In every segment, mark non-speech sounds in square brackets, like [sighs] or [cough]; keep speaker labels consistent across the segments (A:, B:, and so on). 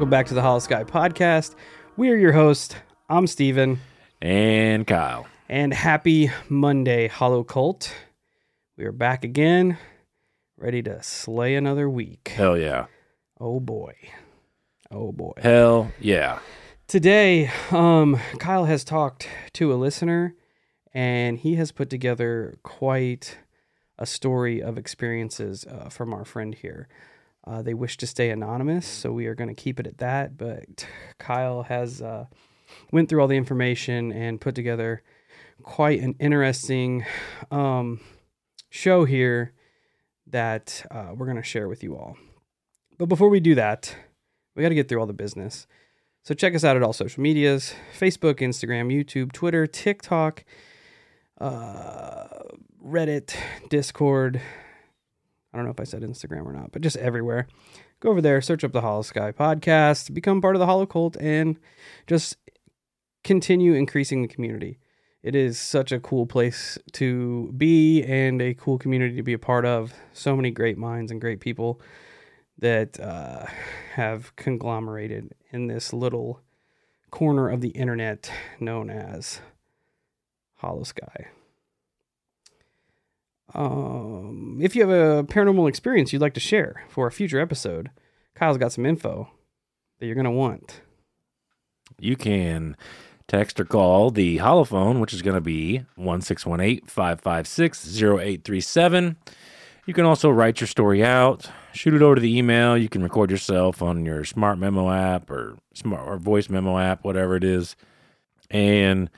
A: Welcome back to the Holosky Podcast. We are your host. I'm Steven.
B: And Kyle.
A: And happy Monday, Hollow Cult. We are back again, ready to slay another week.
B: Hell yeah.
A: Oh boy. Oh boy.
B: Hell yeah.
A: Today, um, Kyle has talked to a listener and he has put together quite a story of experiences uh, from our friend here. Uh, they wish to stay anonymous, so we are going to keep it at that. But [laughs] Kyle has uh, went through all the information and put together quite an interesting um, show here that uh, we're going to share with you all. But before we do that, we got to get through all the business. So check us out at all social medias Facebook, Instagram, YouTube, Twitter, TikTok, uh, Reddit, Discord. I don't know if I said Instagram or not, but just everywhere. Go over there, search up the Holosky podcast, become part of the Hollow Cult, and just continue increasing the community. It is such a cool place to be and a cool community to be a part of. So many great minds and great people that uh, have conglomerated in this little corner of the internet known as Holosky. Um, if you have a paranormal experience you'd like to share for a future episode, Kyle's got some info that you're going to want.
B: You can text or call the holophone, which is going to be 1618 556 0837. You can also write your story out, shoot it over to the email. You can record yourself on your smart memo app or smart or voice memo app, whatever it is, and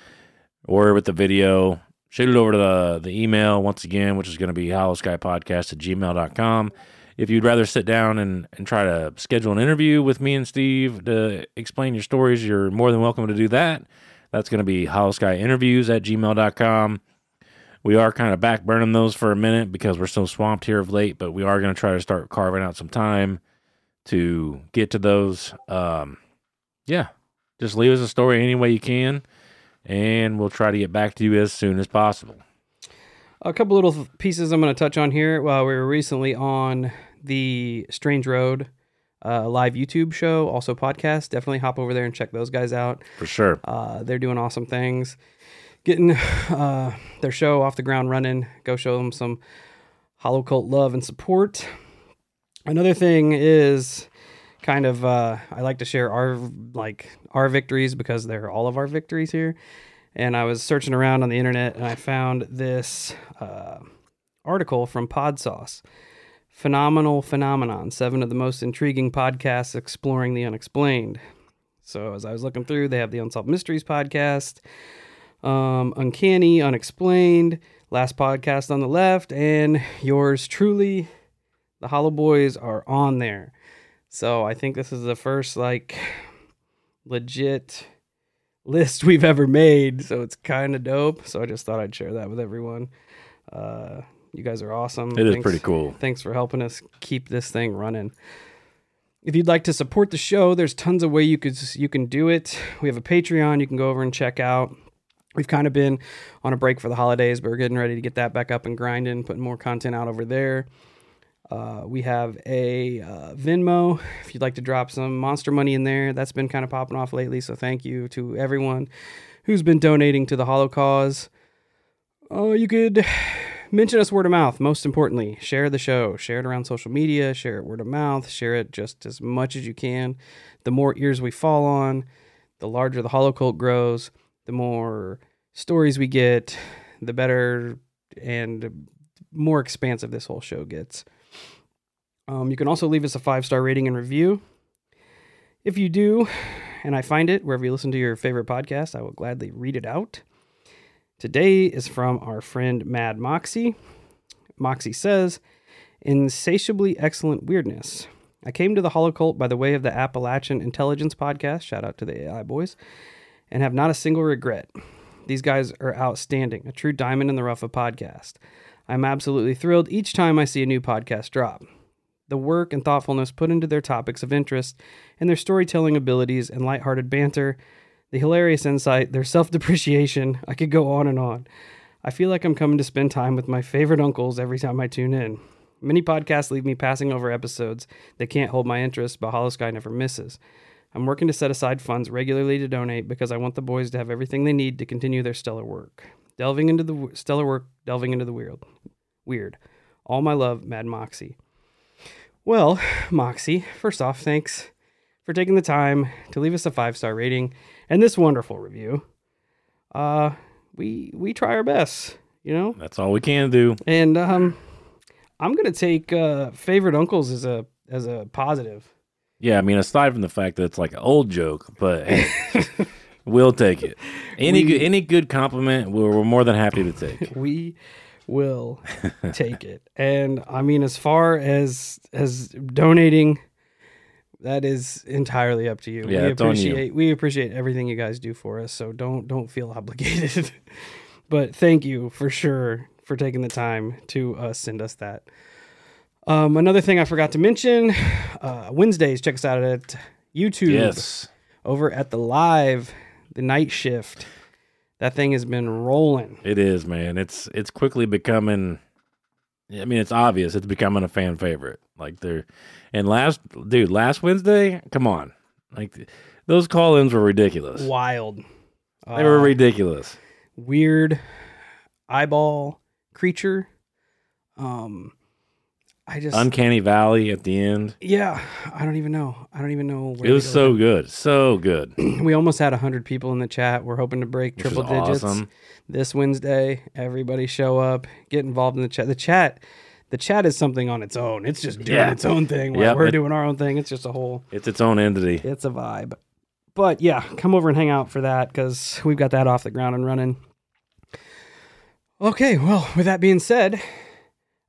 B: or with the video shoot it over to the, the email once again, which is going to be holoskypodcast at gmail.com. If you'd rather sit down and, and try to schedule an interview with me and Steve to explain your stories, you're more than welcome to do that. That's going to be holoskyinterviews at gmail.com. We are kind of back burning those for a minute because we're so swamped here of late, but we are going to try to start carving out some time to get to those. Um, yeah, just leave us a story any way you can and we'll try to get back to you as soon as possible.
A: A couple little pieces I'm going to touch on here. Well, we were recently on the Strange Road uh, live YouTube show, also podcast. Definitely hop over there and check those guys out.
B: For sure.
A: Uh, they're doing awesome things. Getting uh, their show off the ground running. Go show them some Hollow Cult love and support. Another thing is kind of uh, I like to share our like our victories because they're all of our victories here. And I was searching around on the internet and I found this uh, article from Podsauce. Phenomenal Phenomenon, seven of the most intriguing podcasts exploring the unexplained. So, as I was looking through, they have the Unsolved Mysteries podcast, um, Uncanny, Unexplained, Last Podcast on the left, and yours truly, the Hollow Boys, are on there. So I think this is the first like legit list [laughs] we've ever made. So it's kind of dope. So I just thought I'd share that with everyone. Uh, you guys are awesome.
B: It is pretty cool.
A: Thanks for helping us keep this thing running. If you'd like to support the show, there's tons of way you could you can do it. We have a Patreon you can go over and check out. We've kind of been on a break for the holidays, but we're getting ready to get that back up and grinding, putting more content out over there. Uh, we have a uh, Venmo if you'd like to drop some monster money in there. That's been kind of popping off lately. So thank you to everyone who's been donating to the Hollow Cause. Uh, you could mention us word of mouth. Most importantly, share the show. Share it around social media. Share it word of mouth. Share it just as much as you can. The more ears we fall on, the larger the Hollow Cult grows. The more stories we get, the better and more expansive this whole show gets. Um, you can also leave us a five star rating and review. If you do, and I find it wherever you listen to your favorite podcast, I will gladly read it out. Today is from our friend Mad Moxie. Moxie says, Insatiably excellent weirdness. I came to the Holocult by the way of the Appalachian Intelligence podcast, shout out to the AI boys, and have not a single regret. These guys are outstanding, a true diamond in the rough of podcast. I'm absolutely thrilled each time I see a new podcast drop the work and thoughtfulness put into their topics of interest, and their storytelling abilities and lighthearted banter, the hilarious insight, their self depreciation. [laughs] I could go on and on. I feel like I'm coming to spend time with my favorite uncles every time I tune in. Many podcasts leave me passing over episodes that can't hold my interest, but Holosky never misses. I'm working to set aside funds regularly to donate because I want the boys to have everything they need to continue their stellar work. Delving into the w- stellar work, delving into the weird. Weird. All my love, Mad Moxie. Well, Moxie, first off, thanks for taking the time to leave us a five star rating and this wonderful review. Uh, we we try our best, you know,
B: That's all we can do.
A: and um, I'm gonna take uh, favorite uncles as a as a positive.
B: Yeah, I mean, aside from the fact that it's like an old joke, but hey, [laughs] we'll take it. Any
A: We-
B: good, any good compliment, we're, we're more than happy to take. [laughs]
A: we will take it. And I mean, as far as as donating, that is entirely up to you.
B: Yeah,
A: we
B: on you.
A: appreciate we appreciate everything you guys do for us. So don't don't feel obligated. [laughs] but thank you for sure for taking the time to uh, send us that. Um, another thing I forgot to mention: uh, Wednesdays, check us out at YouTube
B: Yes,
A: over at the live, the night shift. That thing has been rolling.
B: it is, man. It's it's quickly becoming. I mean, it's obvious. It's becoming a fan favorite. Like they're, and last dude, last Wednesday, come on, like those call-ins were ridiculous.
A: wild.
B: They were
A: Uh,
B: ridiculous.
A: weird eyeball creature. Um, I just
B: Uncanny Valley at the end.
A: yeah, I don't even know. I don't even know. Where
B: It was so good, so good. [clears throat]
A: We almost had hundred people in the chat. We're hoping to break
B: Which
A: triple digits
B: awesome.
A: this Wednesday. Everybody show up, get involved in the chat. The chat, the chat is something on its own. It's just doing
B: Yeah.
A: its own thing.
B: Yep,
A: we're
B: it-
A: doing our own thing. It's just a whole.
B: It's its own entity.
A: It's a vibe. But yeah, come over and hang out for that because we've got that off the ground and running. Okay, well, with that being said,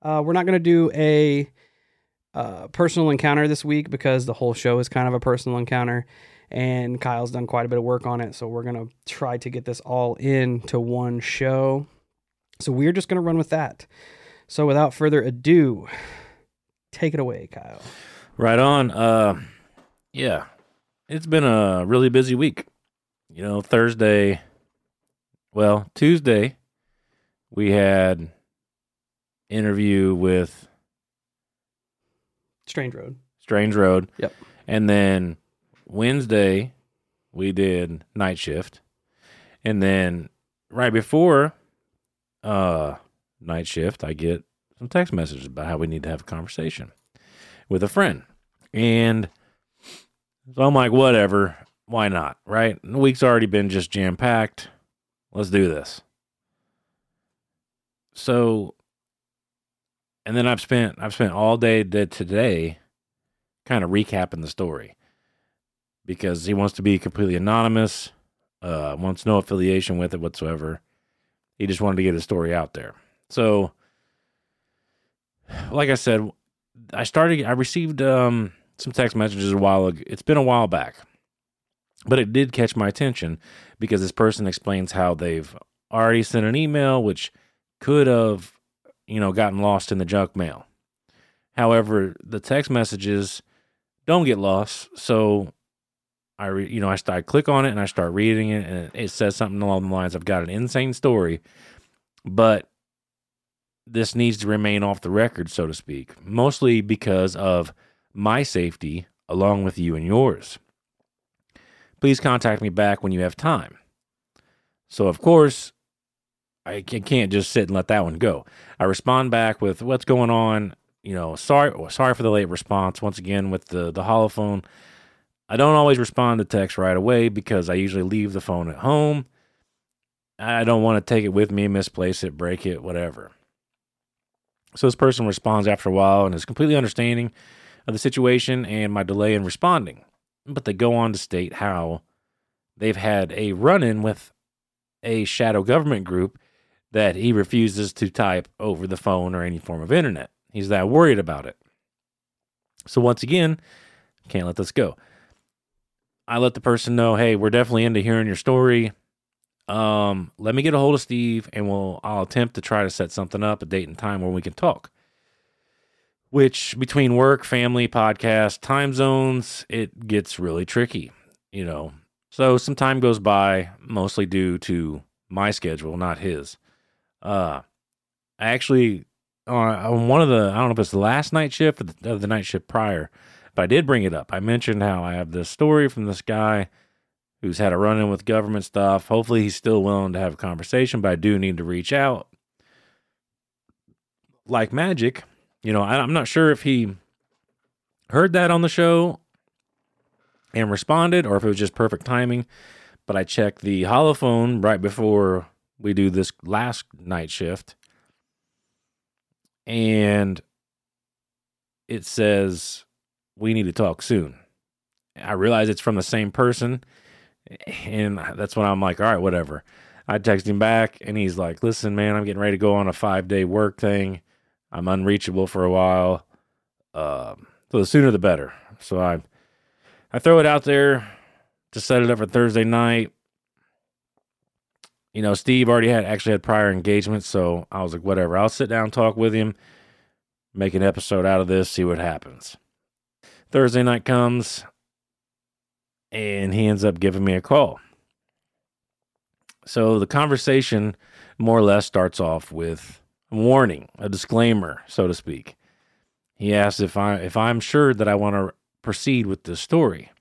A: uh, we're not going to do a uh, personal encounter this week because the whole show is kind of a personal encounter. And Kyle's done quite a bit of work on it. So we're going to try to get this all into one show. So we're just going to run with that. So without further ado, take it away, Kyle.
B: Right on. Uh, yeah, it's been a really busy week. You know, Thursday, well, Tuesday, we had interview with
A: Strange Road.
B: Strange Road.
A: Yep.
B: And then Wednesday, we did night shift. And then right before uh night shift, I get some text messages about how we need to have a conversation with a friend. And so I'm like, whatever, why not? Right? The week's already been just jam packed. Let's do this. So and then I've spent I've spent all day today kind of recapping the story because he wants to be completely anonymous, uh, wants no affiliation with it whatsoever. He just wanted to get his story out there. So, like I said, I started. I received um, some text messages a while ago. It's been a while back, but it did catch my attention because this person explains how they've already sent an email, which could have, you know, gotten lost in the junk mail. However, the text messages don't get lost. So I, re, you know, I start I click on it and I start reading it, and it says something along the lines, "I've got an insane story, but this needs to remain off the record, so to speak, mostly because of my safety, along with you and yours. Please contact me back when you have time." So of course, I can't just sit and let that one go. I respond back with what's going on. You know, sorry, oh, sorry for the late response. Once again, with the the holophone, I don't always respond to text right away because I usually leave the phone at home. I don't want to take it with me, misplace it, break it, whatever. So this person responds after a while and is completely understanding of the situation and my delay in responding. But they go on to state how they've had a run in with a shadow government group that he refuses to type over the phone or any form of internet. He's that worried about it. So once again, can't let this go. I let the person know, hey, we're definitely into hearing your story. Um, let me get a hold of Steve and we'll I'll attempt to try to set something up, a date and time where we can talk. Which between work, family, podcast, time zones, it gets really tricky, you know. So some time goes by, mostly due to my schedule, not his. Uh I actually on, on one of the I don't know if it's the last night shift or the, or the night shift prior, but I did bring it up. I mentioned how I have this story from this guy who's had a run in with government stuff. Hopefully, he's still willing to have a conversation, but I do need to reach out. Like magic, you know, I, I'm not sure if he heard that on the show and responded or if it was just perfect timing. But I checked the holophone right before we do this last night shift and it says we need to talk soon. I realize it's from the same person, and that's when I'm like, all right, whatever. I text him back, and he's like, listen, man, I'm getting ready to go on a five day work thing. I'm unreachable for a while. Um, so the sooner the better. So I, I throw it out there to set it up for Thursday night you know, Steve already had actually had prior engagements, so I was like, whatever. I'll sit down, talk with him, make an episode out of this, see what happens. Thursday night comes, and he ends up giving me a call. So the conversation more or less starts off with a warning, a disclaimer, so to speak. He asks if I if I'm sure that I want to proceed with this story.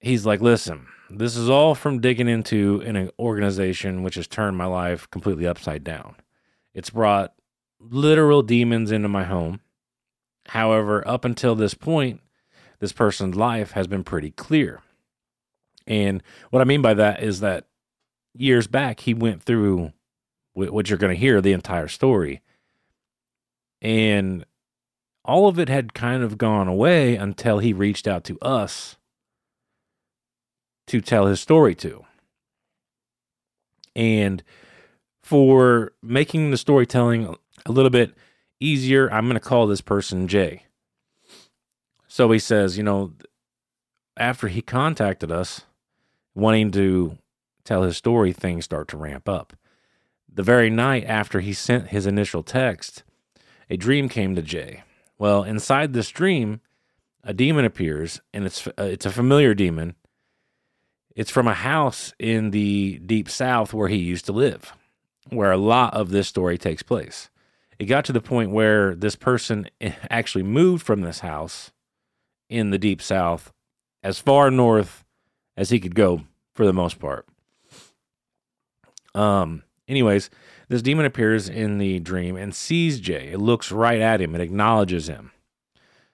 B: He's like, "Listen, this is all from digging into an organization which has turned my life completely upside down. It's brought literal demons into my home. However, up until this point, this person's life has been pretty clear. And what I mean by that is that years back, he went through what you're going to hear the entire story. And all of it had kind of gone away until he reached out to us to tell his story to. And for making the storytelling a little bit easier, I'm going to call this person Jay. So he says, you know, after he contacted us wanting to tell his story, things start to ramp up. The very night after he sent his initial text, a dream came to Jay. Well, inside this dream, a demon appears, and it's uh, it's a familiar demon, it's from a house in the deep south where he used to live, where a lot of this story takes place. It got to the point where this person [laughs] actually moved from this house in the deep south as far north as he could go for the most part. Um, anyways, this demon appears in the dream and sees Jay. It looks right at him and acknowledges him.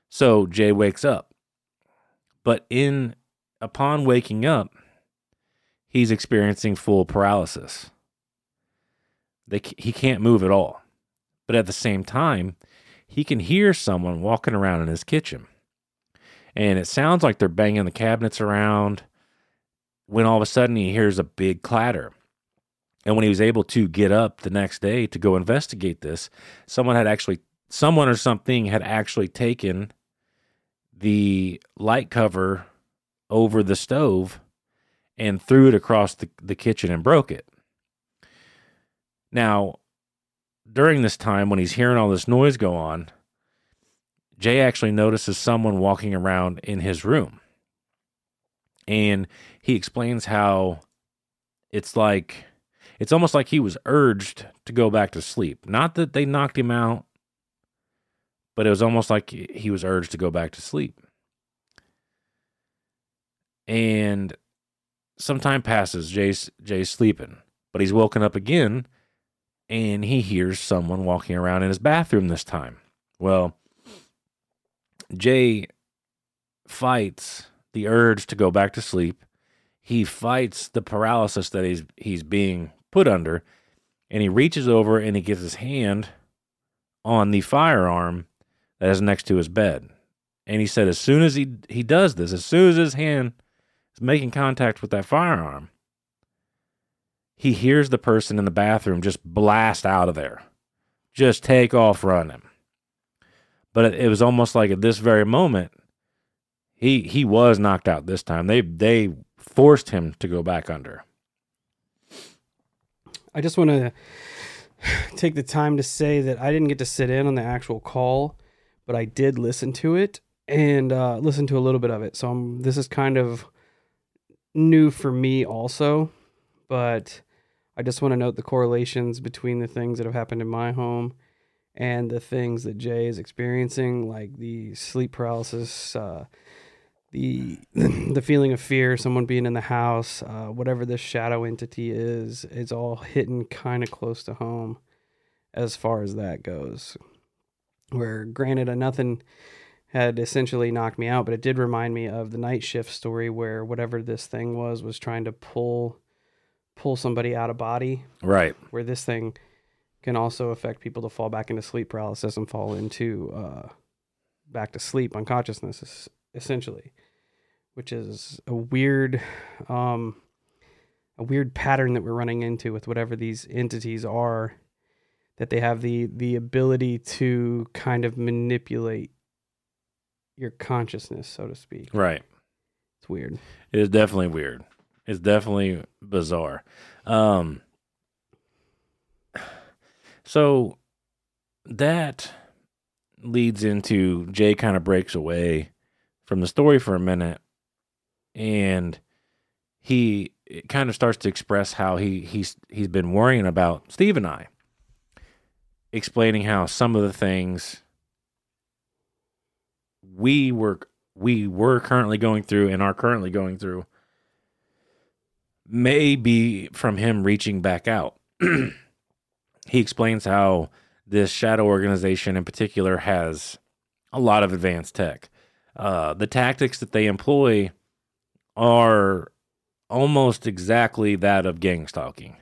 B: So Jay wakes up. But in upon waking up, he's experiencing full paralysis. They, he can't move at all. But at the same time, he can hear someone walking around in his kitchen. And it sounds like they're banging the cabinets around when all of a sudden he hears a big clatter. And when he was able to get up the next day to go investigate this, someone had actually, someone or something had actually taken the light cover over the stove and threw it across the, the kitchen and broke it. Now, during this time, when he's hearing all this noise go on, Jay actually notices someone walking around in his room. And he explains how it's like, it's almost like he was urged to go back to sleep. Not that they knocked him out, but it was almost like he was urged to go back to sleep. And some time passes. Jay's Jay's sleeping, but he's woken up again, and he hears someone walking around in his bathroom this time. Well, Jay fights the urge to go back to sleep. He fights the paralysis that he's he's being put under, and he reaches over and he gets his hand on the firearm that is next to his bed. And he said, as soon as he he does this, as soon as his hand is making contact with that firearm, he hears the person in the bathroom just blast out of there, just take off running. But it, was almost like at this very moment, he he was knocked out this time. They they forced him to go back under.
A: I just want to take the time to say that I didn't get to sit in on the actual call, but I did listen to it and uh, listen to a little bit of it. So I'm, this is kind of new for me also, but I just want to note the correlations between the things that have happened in my home and the things that Jay is experiencing, like the sleep paralysis, uh, the [clears throat] the feeling of fear, someone being in the house, uh, whatever this shadow entity is, it's all hitting kind of close to home as far as that goes. Where granted, uh, nothing had essentially knocked me out, but it did remind me of the night shift story where whatever this thing was was trying to pull pull somebody out of body.
B: Right.
A: Where this thing can also affect people to fall back into sleep paralysis and fall into uh, back to sleep unconsciousness essentially, which is a weird um, a weird pattern that we're running into with whatever these entities are that they have the the ability to kind of manipulate your consciousness, so to speak.
B: Right.
A: It's weird.
B: It is definitely weird. It's definitely bizarre. Um, so that leads into Jay kind of breaks away from the story for a minute and he kind of starts to express how he he's he's been worrying about Steve and I explaining how some of the things we were we were currently going through and are currently going through may be from him reaching back out. [clears throat] he explains how this shadow organization in particular has a lot of advanced tech. Uh, the tactics that they employ are almost exactly that of gang stalking.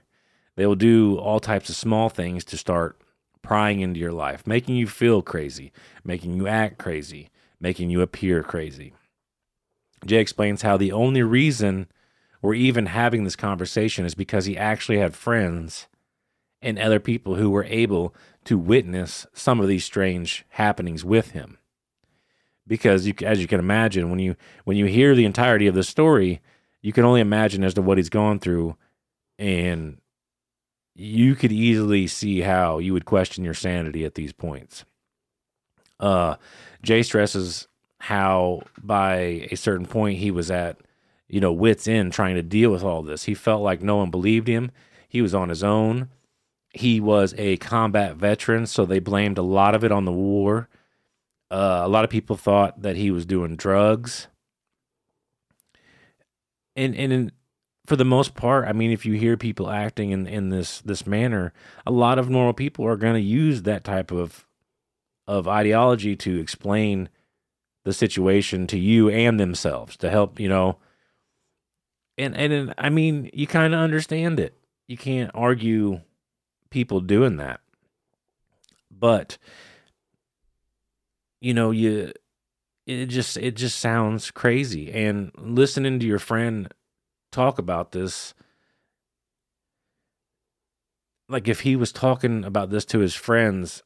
B: They will do all types of small things to start prying into your life, making you feel crazy, making you act crazy, making you appear crazy. Jay explains how the only reason we're even having this conversation is because he actually had friends and other people who were able to witness some of these strange happenings with him. Because you, as you can imagine, when you when you hear the entirety of the story, you can only imagine as to what he's gone through, and you could easily see how you would question your sanity at these points. Uh, Jay stresses how by a certain point he was at, you know, wits end trying to deal with all this. He felt like no one believed him. He was on his own. He was a combat veteran, so they blamed a lot of it on the war. Uh, a lot of people thought that he was doing drugs. And and in, for the most part, I mean, if you hear people acting in, in this this manner, a lot of normal people are going to use that type of of ideology to explain the situation to you and themselves to help you know. And and I mean, you kind of understand it. You can't argue people doing that, but you know you it just it just sounds crazy and listening to your friend talk about this like if he was talking about this to his friends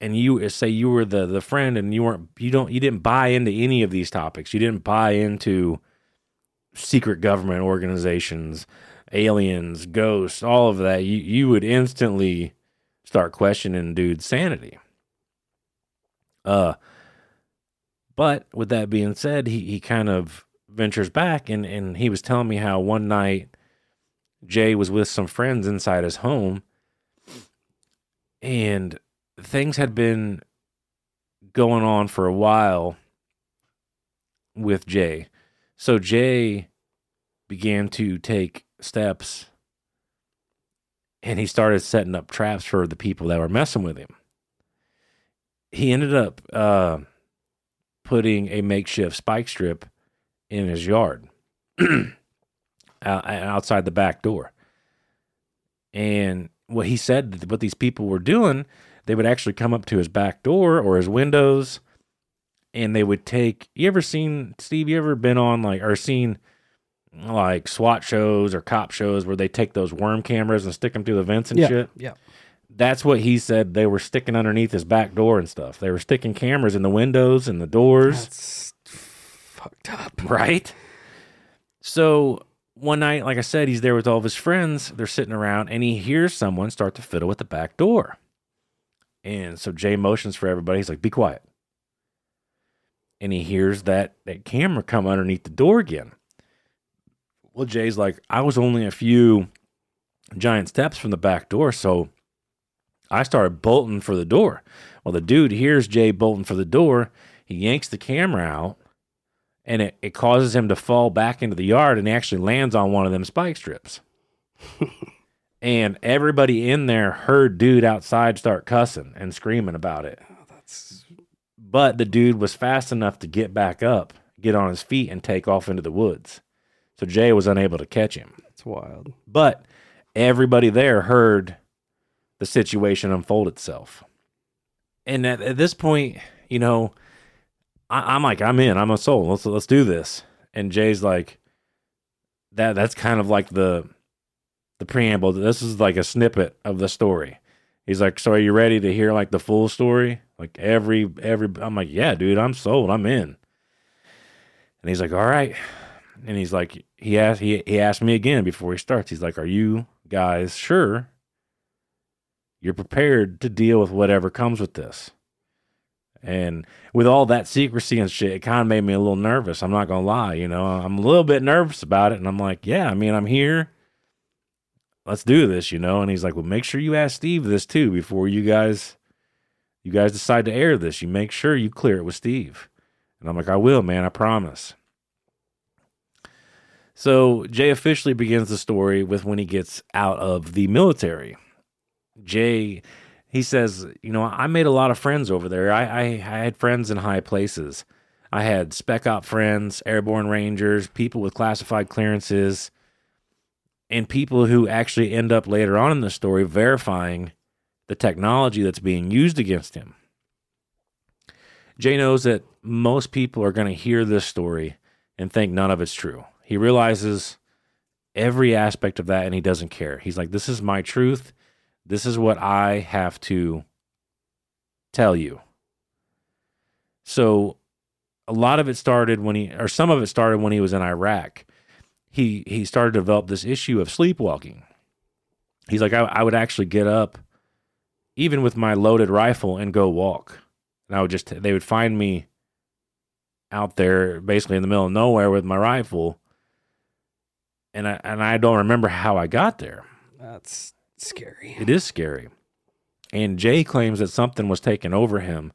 B: and you say you were the the friend and you weren't you don't you didn't buy into any of these topics. You didn't buy into secret government organizations aliens ghosts all of that. You you would instantly start questioning dude's sanity. Uh but with that being said he he kind of ventures back and and he was telling me how one night Jay was with some friends inside his home and things had been going on for a while with Jay. So Jay began to take steps and he started setting up traps for the people that were messing with him. He ended up uh, putting a makeshift spike strip in his yard [clears throat] outside the back door. And what he said, that what these people were doing, they would actually come up to his back door or his windows and they would take you ever seen Steve, you ever been on like or seen like SWAT shows or cop shows where they take those worm cameras and stick them through the vents and
A: yeah,
B: shit?
A: Yeah.
B: That's what he said they were sticking underneath his back door and stuff. They were sticking cameras in the windows and the doors.
A: That's fucked up.
B: Right? So one night, like I said, he's there with all of his friends. They're sitting around and he hears someone start to fiddle with the back door. And so Jay motions for everybody. He's like, be quiet. And he hears that, that camera come underneath the door again. Well, Jay's like, I was only a few giant steps from the back door, so I started bolting for the door. Well, the dude hears Jay bolting for the door. He yanks the camera out and it, it causes him to fall back into the yard and he actually lands on one of them spike strips. [laughs] and everybody in there heard dude outside start cussing and screaming about it.
A: Oh, that's
B: But the dude was fast enough to get back up, get on his feet, and take off into the woods. So Jay was unable to catch him.
A: that's wild.
B: But everybody there heard the situation unfold itself. And at, at this point, you know, I, I'm like, I'm in. I'm a soul. Let's let's do this. And Jay's like, that. That's kind of like the the preamble. This is like a snippet of the story. He's like, so are you ready to hear like the full story? Like every every. I'm like, yeah, dude. I'm sold. I'm in. And he's like, all right. And he's like, he asked he he asked me again before he starts. He's like, "Are you guys sure you're prepared to deal with whatever comes with this?" And with all that secrecy and shit, it kind of made me a little nervous. I'm not gonna lie, you know, I'm a little bit nervous about it. And I'm like, "Yeah, I mean, I'm here. Let's do this," you know. And he's like, "Well, make sure you ask Steve this too before you guys you guys decide to air this. You make sure you clear it with Steve." And I'm like, "I will, man. I promise." So Jay officially begins the story with when he gets out of the military. Jay, he says, you know, I made a lot of friends over there. I, I, I had friends in high places. I had spec op friends, airborne rangers, people with classified clearances, and people who actually end up later on in the story verifying the technology that's being used against him. Jay knows that most people are going to hear this story and think none of it's true. He realizes every aspect of that and he doesn't care. He's like, This is my truth. This is what I have to tell you. So a lot of it started when he or some of it started when he was in Iraq. He he started to develop this issue of sleepwalking. He's like, I, I would actually get up even with my loaded rifle and go walk. And I would just they would find me out there basically in the middle of nowhere with my rifle and I and I don't remember how I got there.
A: That's scary.
B: It is scary. And Jay claims that something was taken over him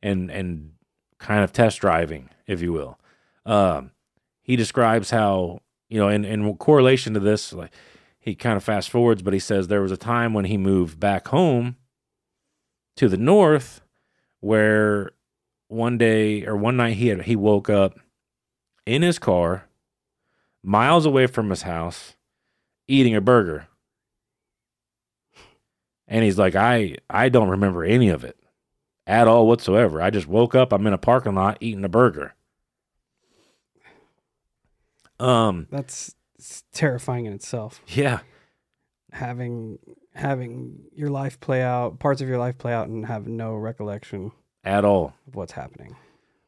B: and and kind of test driving, if you will. Um, he describes how, you know, in, in correlation to this, like he kind of fast forwards, but he says there was a time when he moved back home to the north where one day or one night he had he woke up in his car miles away from his house eating a burger. And he's like i i don't remember any of it at all whatsoever. I just woke up i'm in a parking lot eating a burger um
A: That's terrifying in itself.
B: yeah
A: Having having your life play out, parts of your life play out, and have no recollection
B: at all
A: of what's happening.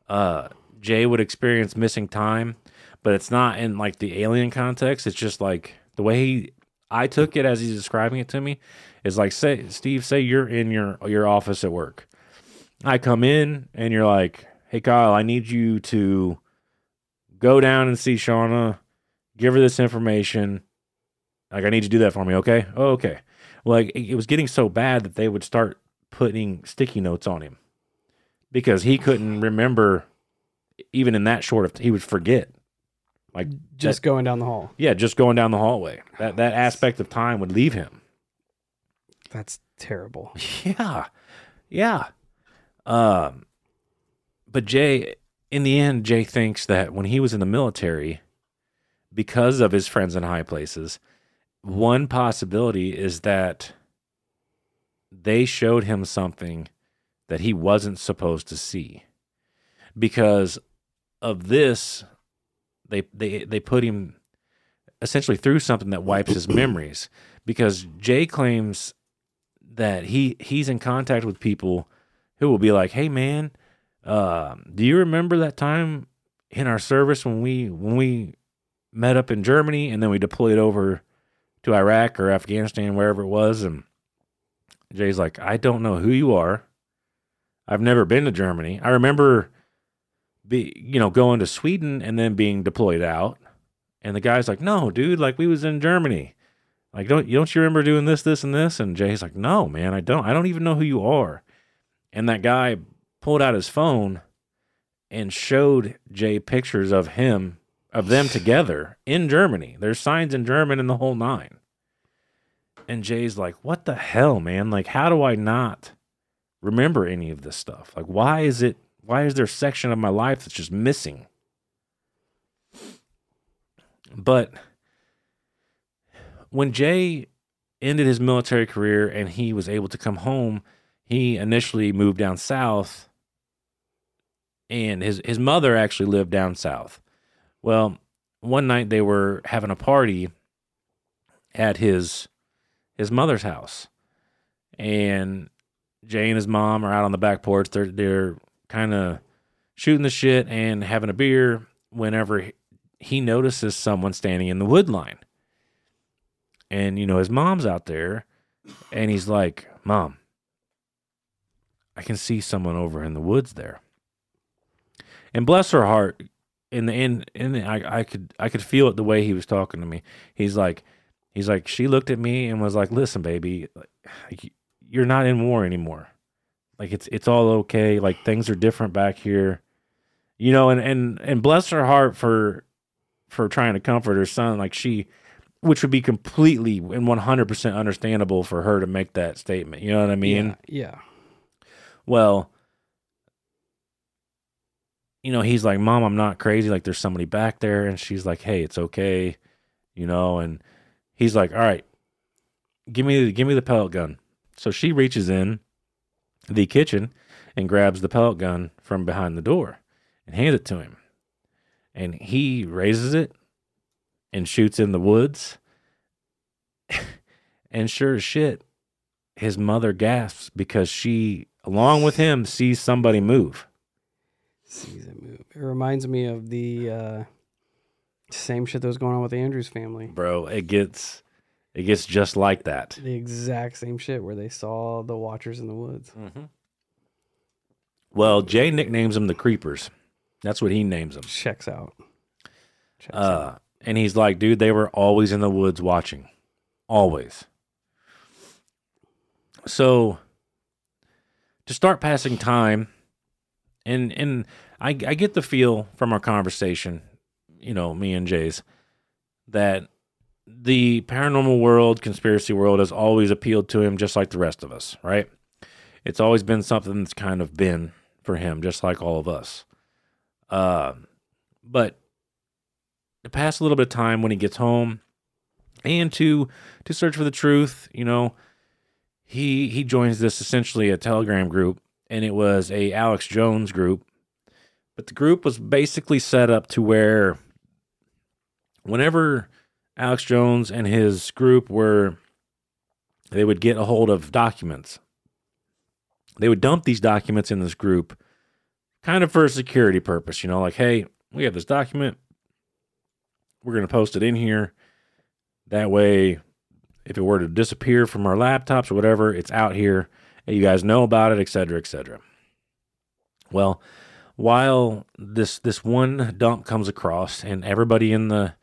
B: uh jay would experience missing time but it's not in like the alien context it's just like the way he i took it as he's describing it to me is like say steve say you're in your your office at work i come in and you're like hey kyle i need you to go down and see shauna give her this information. Like i need you to do that for me okay? Oh, okay. Like it, it was getting so bad that they would start putting sticky notes on him because he couldn't [sighs] remember even in that short of he would forget. Like
A: Just going down the hall.
B: yeah just going down the hallway. That that aspect of time would leave him.
A: That's terrible. [laughs]
B: yeah. Yeah. Um but jay in the end jay thinks that when he was in the military because of his friends in high places one possibility is that they showed him something that he wasn't supposed to see. Because of this they they they put him essentially through something that wipes his [coughs] memories. Because Jay claims that he he's in contact with people who will be like, "Hey man, uh, do you remember that time in our service when we when we met up in Germany and then we deployed over to Iraq or Afghanistan wherever it was?" And Jay's like, "I don't know who you are. I've never been to Germany. I remember be you know going to Sweden and then being deployed out." And the guy's like, "No, dude, like we was in Germany." Like, don't you don't you remember doing this, this, and this? And Jay's like, no, man, I don't. I don't even know who you are. And that guy pulled out his phone and showed Jay pictures of him, of them together in Germany. There's signs in German and the whole nine. And Jay's like, what the hell, man? Like, how do I not remember any of this stuff? Like, why is it, why is there a section of my life that's just missing? But when Jay ended his military career and he was able to come home, he initially moved down south and his his mother actually lived down south. Well, one night they were having a party at his his mother's house. And Jay and his mom are out on the back porch. They're they're kind of shooting the shit and having a beer whenever he notices someone standing in the wood line. And you know, his mom's out there and he's like, "Mom, I can see someone over in the woods there." And bless her heart, in the end, in the, I, I could I could feel it the way he was talking to me. He's like, he's like, she looked at me and was like, "Listen, baby, like, you're not in war anymore. Like it's it's all okay. Like things are different back here, you know." And and and bless her heart for for trying to comfort her son. Like she, which would be completely and one hundred percent understandable for her to make that statement. You know what I mean?
A: Yeah. yeah.
B: Well, you know, he's like, Mom, I'm not crazy. Like, there's somebody back there. And she's like, Hey, it's okay. You know, and he's like, All right, give me, the, give me the pellet gun. So she reaches in the kitchen and grabs the pellet gun from behind the door and hands it to him. And he raises it and shoots in the woods. [laughs] and sure as shit, his mother gasps because she, along with him, sees somebody move
A: move. It reminds me of the uh, same shit that was going on with the Andrew's family.
B: Bro, it gets it gets just like that.
A: The exact same shit where they saw the Watchers in the woods.
B: Mm-hmm. Well, Jay nicknames them the Creepers. That's what he names them.
A: Checks out.
B: Checks uh, out. And he's like, dude, they were always in the woods watching, always. So to start passing time and and I I get the feel from our conversation, you know, me and Jay's, that the paranormal world, conspiracy world has always appealed to him just like the rest of us, right? It's always been something that's kind of been for him, just like all of us. Uh, but to pass a little bit of time when he gets home and to to search for the truth, you know, he he joins this essentially a telegram group and it was a Alex Jones group. But the group was basically set up to where whenever Alex Jones and his group were they would get a hold of documents. They would dump these documents in this group kind of for a security purpose, you know, like, hey, we have this document. We're going to post it in here. That way, if it were to disappear from our laptops or whatever, it's out here you guys know about it, etc., etc. Well, while this this one dump comes across and everybody in the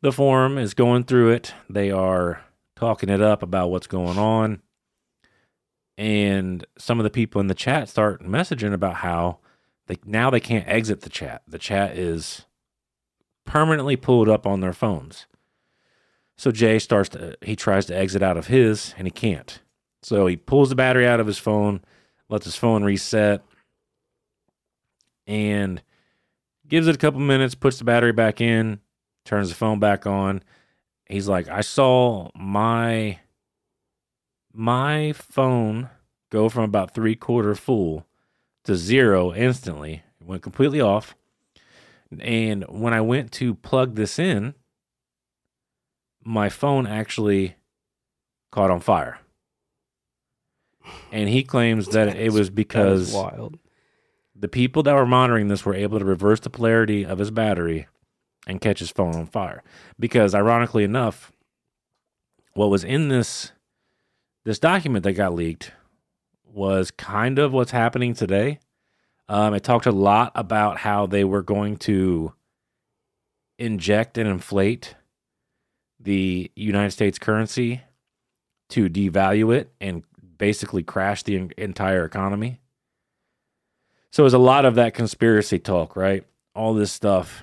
B: the forum is going through it, they are talking it up about what's going on. And some of the people in the chat start messaging about how they now they can't exit the chat. The chat is permanently pulled up on their phones. So Jay starts to he tries to exit out of his and he can't. So he pulls the battery out of his phone, lets his phone reset, and gives it a couple minutes, puts the battery back in, turns the phone back on. He's like, I saw my my phone go from about three quarter full to zero instantly. It went completely off. And when I went to plug this in, my phone actually caught on fire and he claims that it [laughs] was because
A: wild.
B: the people that were monitoring this were able to reverse the polarity of his battery and catch his phone on fire. Because ironically enough, what was in this this document that got leaked was kind of what's happening today. Um, it talked a lot about how they were going to inject and inflate the United States currency to devalue it and basically crash the entire economy. So it was a lot of that conspiracy talk, right? All this stuff.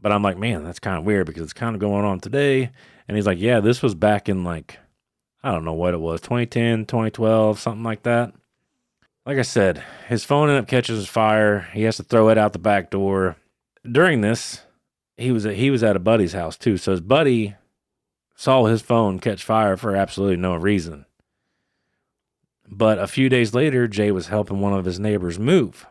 B: But I'm like, man, that's kind of weird because it's kind of going on today. And he's like, yeah, this was back in like, I don't know what it was, 2010, 2012, something like that. Like I said, his phone ended up catching fire. He has to throw it out the back door. During this, he was at, he was at a buddy's house too. So his buddy saw his phone catch fire for absolutely no reason. But a few days later, Jay was helping one of his neighbors move.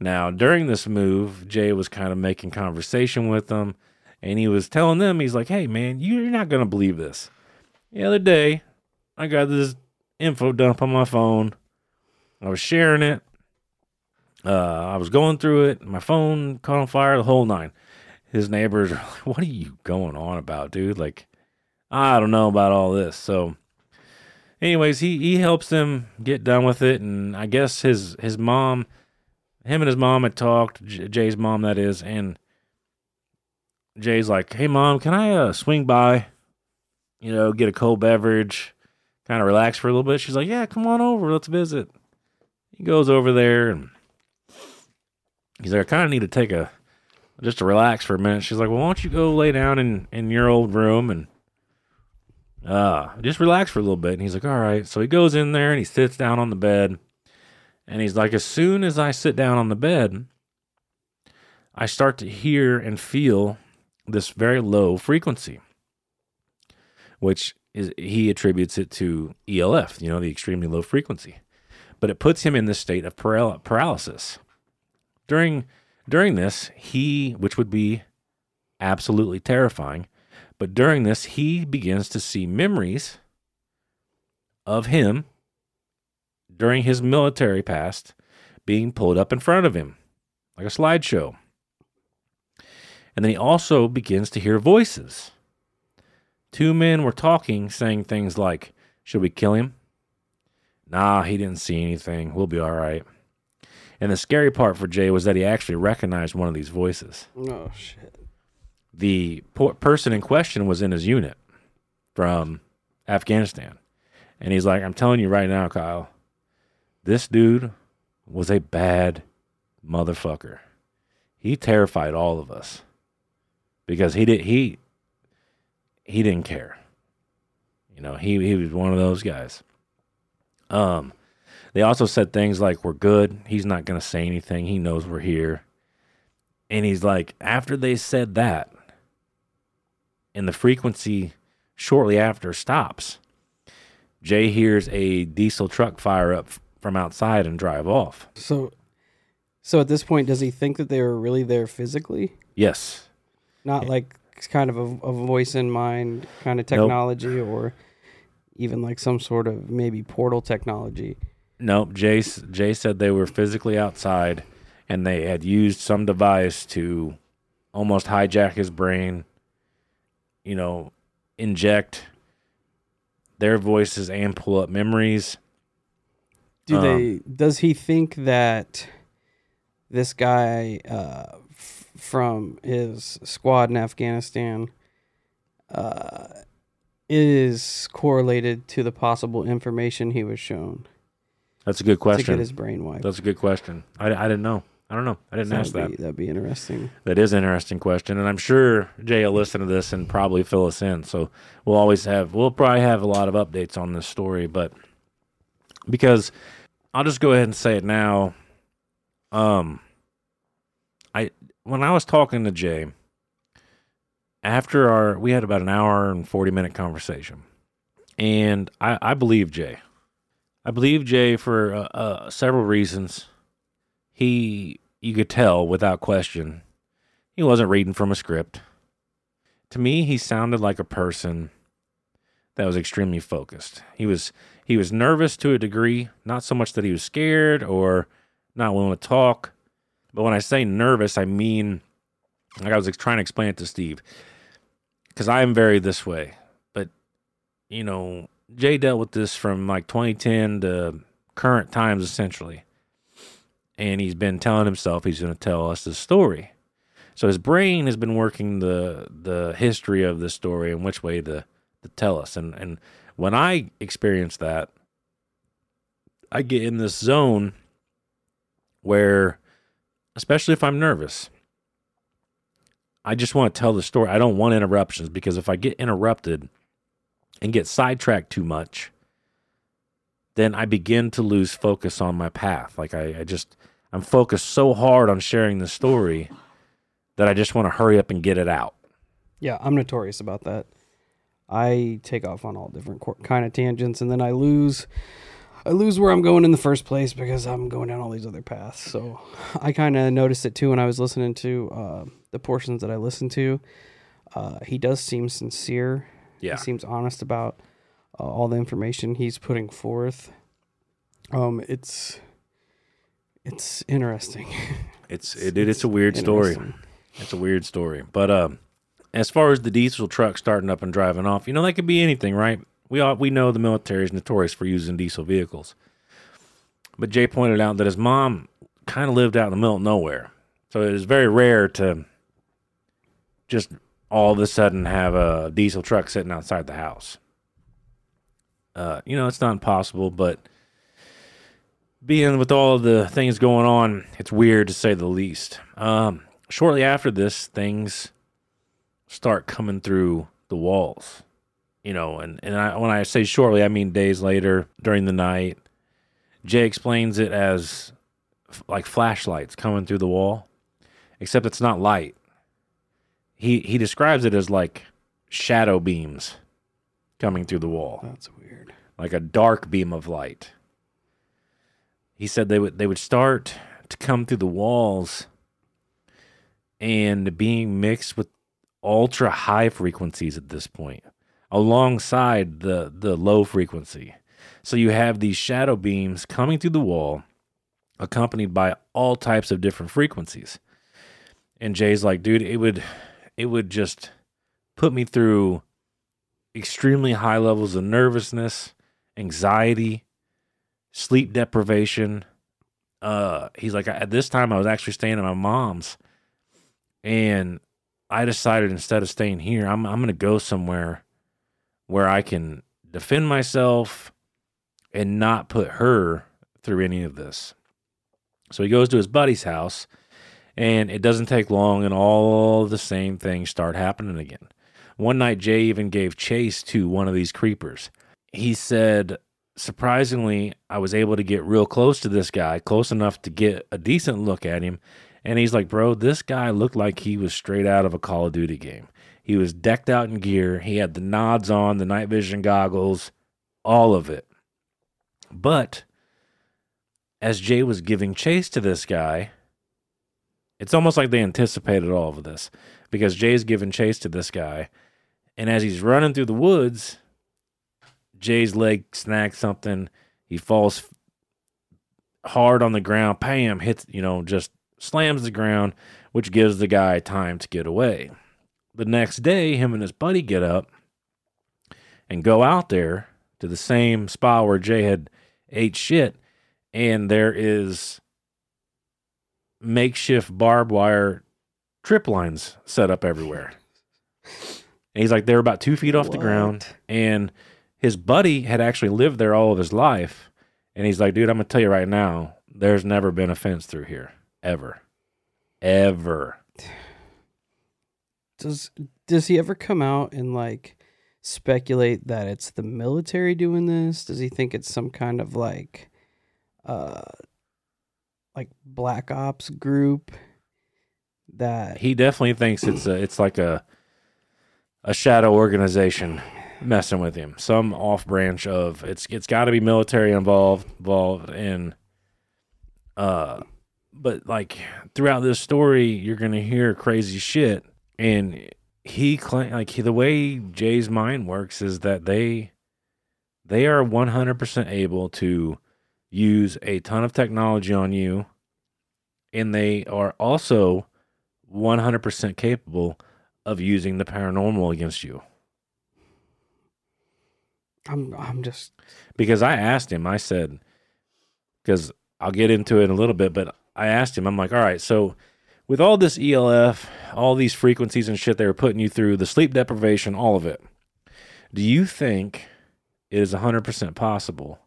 B: Now, during this move, Jay was kind of making conversation with them, and he was telling them, he's like, hey, man, you're not going to believe this. The other day, I got this info dump on my phone. I was sharing it. Uh, I was going through it. My phone caught on fire, the whole nine. His neighbors are [laughs] like, what are you going on about, dude? Like, I don't know about all this. So, anyways, he he helps them get done with it, and I guess his his mom, him and his mom had talked. Jay's mom, that is, and Jay's like, "Hey, mom, can I uh, swing by? You know, get a cold beverage, kind of relax for a little bit." She's like, "Yeah, come on over, let's visit." He goes over there, and he's like, "I kind of need to take a." Just to relax for a minute. She's like, "Well, why don't you go lay down in, in your old room and uh, just relax for a little bit. And he's like, all right. So he goes in there and he sits down on the bed. And he's like, as soon as I sit down on the bed, I start to hear and feel this very low frequency, which is he attributes it to ELF, you know, the extremely low frequency. But it puts him in this state of paral- paralysis. During during this, he, which would be absolutely terrifying, but during this, he begins to see memories of him during his military past being pulled up in front of him, like a slideshow. And then he also begins to hear voices. Two men were talking, saying things like, Should we kill him? Nah, he didn't see anything. We'll be all right. And the scary part for Jay was that he actually recognized one of these voices
A: Oh shit.
B: The po- person in question was in his unit from Afghanistan. And he's like, I'm telling you right now, Kyle, this dude was a bad motherfucker. He terrified all of us because he did he he didn't care. You know, he he was one of those guys. Um they also said things like we're good. He's not going to say anything. He knows we're here. And he's like after they said that, and the frequency shortly after stops. Jay hears a diesel truck fire up from outside and drive off.
A: So, so at this point, does he think that they were really there physically,
B: Yes.
A: not like kind of a, a voice in mind kind of technology, or even like some sort of maybe portal technology?
B: Nope. Jay, Jay said they were physically outside and they had used some device to almost hijack his brain, you know, inject their voices and pull up memories.
A: Do
B: Um,
A: they? Does he think that this guy uh, f- from his squad in Afghanistan uh, is correlated to the possible information he was shown
B: That's a good
A: to
B: question.
A: get his brain wiped?
B: That's a good question. I, I didn't know. I don't know. I didn't ask that.
A: That'd be, that'd be interesting.
B: That is an interesting question, and I'm sure Jay will listen to this and probably fill us in. So we'll always have, we'll probably have a lot of updates on this story, but because I'll just go ahead and say it now. Um, I when I was talking to Jay after our, we had about an hour and forty minute conversation, and I, I believe Jay. I believe Jay for uh, uh, several reasons. He, you could tell without question, he wasn't reading from a script. To me, he sounded like a person that was extremely focused. He was he was nervous to a degree, not so much that he was scared or not willing to talk, but when I say nervous, I mean like I was trying to explain it to Steve because I am very this way. But you know, Jay dealt with this from like 2010 to current times essentially and he's been telling himself he's going to tell us the story. So his brain has been working the the history of the story and which way to to tell us. And and when I experience that, I get in this zone where, especially if I'm nervous, I just want to tell the story. I don't want interruptions because if I get interrupted and get sidetracked too much, then I begin to lose focus on my path. Like I, I just I'm focused so hard on sharing the story that I just want to hurry up and get it out.
A: Yeah, I'm notorious about that. I take off on all different kind of tangents, and then I lose, I lose where I'm going in the first place because I'm going down all these other paths. So I kind of noticed it too when I was listening to uh, the portions that I listened to. Uh, he does seem sincere.
B: Yeah.
A: He seems honest about uh, all the information he's putting forth. Um, it's it's interesting.
B: It's it, it it's a weird story. It's a weird story. But um as far as the diesel truck starting up and driving off, you know that could be anything, right? We all we know the military is notorious for using diesel vehicles. But Jay pointed out that his mom kind of lived out in the middle of nowhere. So it is very rare to just all of a sudden have a diesel truck sitting outside the house. Uh, you know, it's not impossible, but being with all of the things going on, it's weird to say the least. Um, shortly after this, things start coming through the walls, you know, and, and I, when I say shortly, I mean days later during the night. Jay explains it as f- like flashlights coming through the wall, except it's not light. He he describes it as like shadow beams coming through the wall
A: That's weird.
B: like a dark beam of light. He said they would they would start to come through the walls and being mixed with ultra high frequencies at this point alongside the the low frequency. So you have these shadow beams coming through the wall accompanied by all types of different frequencies. And Jay's like, dude, it would it would just put me through extremely high levels of nervousness, anxiety, sleep deprivation. Uh, he's like, at this time, I was actually staying at my mom's, and I decided instead of staying here, I'm I'm gonna go somewhere where I can defend myself and not put her through any of this. So he goes to his buddy's house, and it doesn't take long, and all the same things start happening again. One night, Jay even gave chase to one of these creepers. He said, surprisingly, I was able to get real close to this guy, close enough to get a decent look at him. And he's like, bro, this guy looked like he was straight out of a Call of Duty game. He was decked out in gear. He had the nods on, the night vision goggles, all of it. But as Jay was giving chase to this guy, it's almost like they anticipated all of this because Jay's giving chase to this guy. And as he's running through the woods, Jay's leg snags something. He falls hard on the ground. Pam hits, you know, just slams the ground, which gives the guy time to get away. The next day, him and his buddy get up and go out there to the same spot where Jay had ate shit. And there is makeshift barbed wire trip lines set up everywhere. [laughs] And he's like, they're about two feet off the ground. And his buddy had actually lived there all of his life. And he's like, dude, I'm going to tell you right now, there's never been a fence through here. Ever. Ever.
A: Does does he ever come out and like speculate that it's the military doing this? Does he think it's some kind of like uh like black ops group that
B: He definitely thinks it's a, it's like a a shadow organization messing with him. Some off branch of it's it's got to be military involved involved in uh but like throughout this story you're going to hear crazy shit. And he claim like he, the way Jay's mind works is that they they are 100% able to use a ton of technology on you. And they are also 100% capable of using the paranormal against you
A: I'm I'm just
B: because I asked him, I said, because I'll get into it in a little bit, but I asked him, I'm like, all right, so with all this ELF, all these frequencies and shit they were putting you through, the sleep deprivation, all of it, do you think it is 100% possible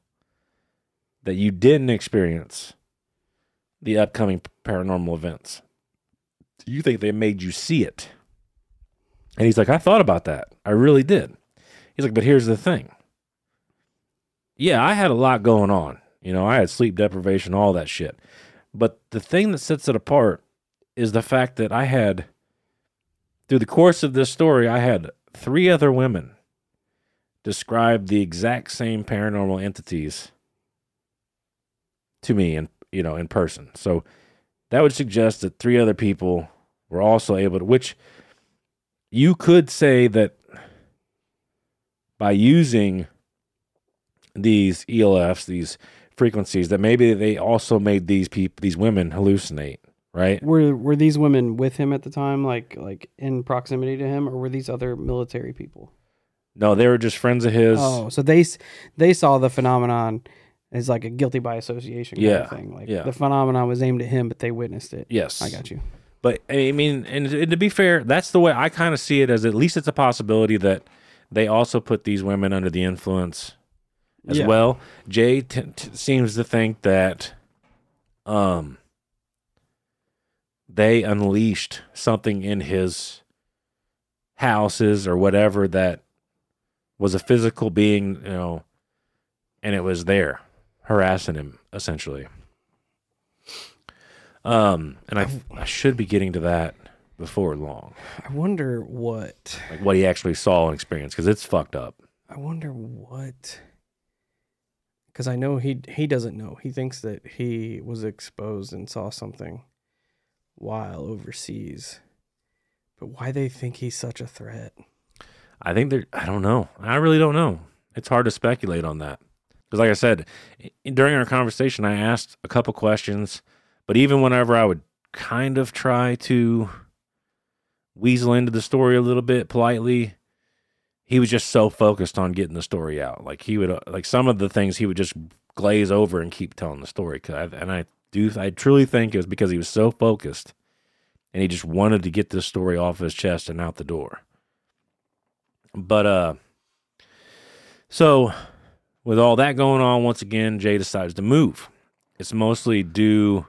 B: that you didn't experience the upcoming paranormal events? Do you think they made you see it? And he's like, I thought about that. I really did. He's like, but here's the thing. Yeah, I had a lot going on. You know, I had sleep deprivation, all that shit. But the thing that sets it apart is the fact that I had, through the course of this story, I had three other women describe the exact same paranormal entities to me in you know in person. So that would suggest that three other people were also able to which you could say that by using these ELFs, these frequencies, that maybe they also made these people, these women, hallucinate, right?
A: Were were these women with him at the time, like like in proximity to him, or were these other military people?
B: No, they were just friends of his.
A: Oh, so they they saw the phenomenon as like a guilty by association kind
B: Yeah,
A: of thing. Like
B: yeah.
A: the phenomenon was aimed at him, but they witnessed it.
B: Yes,
A: I got you.
B: But I mean, and, and to be fair, that's the way I kind of see it. As at least it's a possibility that they also put these women under the influence as
A: Yeah.
B: well. Jay t- t- seems to think that, um, they unleashed something in his houses or whatever that was a physical being, you know, and it was there harassing him essentially. Um, and I I should be getting to that before long,
A: I wonder what.
B: like what he actually saw and experienced, because it's fucked up.
A: I wonder what. Because I know he he doesn't know. He thinks that he was exposed and saw something while overseas. But why they think he's such a threat?
B: I think they're. I don't know. I really don't know. It's hard to speculate on that because, like I said, during our conversation, I asked a couple questions, but even whenever I would kind of try to weasel into the story a little bit politely, he was just so focused on getting the story out. Like he would, uh, like some of the things he would just glaze over and keep telling the story. 'Cause I, and I do, I truly think it was because he was so focused and he just wanted to get this story off his chest and out the door. But uh so with all that going on once again Jay decides to move. It's mostly due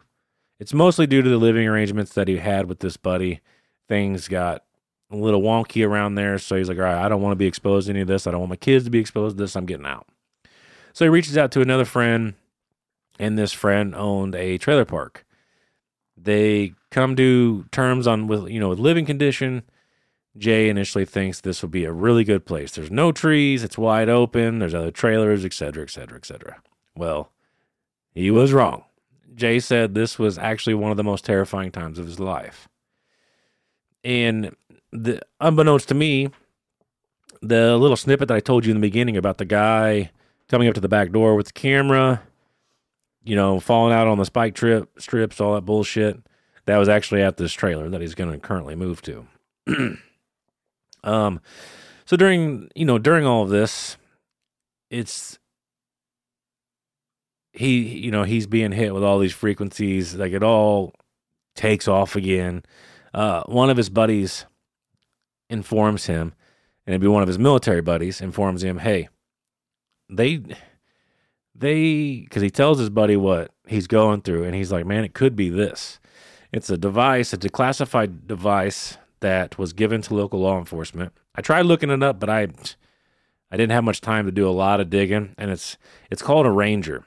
B: it's mostly due to the living arrangements that he had with this buddy. Things got a little wonky around there, so he's like, "All right, I don't want to be exposed to any of this. I don't want my kids to be exposed to this. I'm getting out." So he reaches out to another friend, and this friend owned a trailer park. They come to terms on with you know with living condition. Jay initially thinks this will be a really good place. There's no trees, it's wide open, there's other trailers, et cetera, et cetera, et cetera. Well, he was wrong. Jay said this was actually one of the most terrifying times of his life. And the unbeknownst to me, the little snippet that I told you in the beginning about the guy coming up to the back door with the camera, you know, falling out on the spike trip strips, all that bullshit, that was actually at this trailer that he's going to currently move to. [clears throat] Um, so during you know during all of this, it's he you know he's being hit with all these frequencies. Like it all takes off again. Uh, one of his buddies informs him, and it'd be one of his military buddies informs him, "Hey, they." They, because he tells his buddy what he's going through, and he's like, "Man, it could be this. It's a device, a declassified device that was given to local law enforcement. I tried looking it up, but I I didn't have much time to do a lot of digging, and it's it's called a ranger.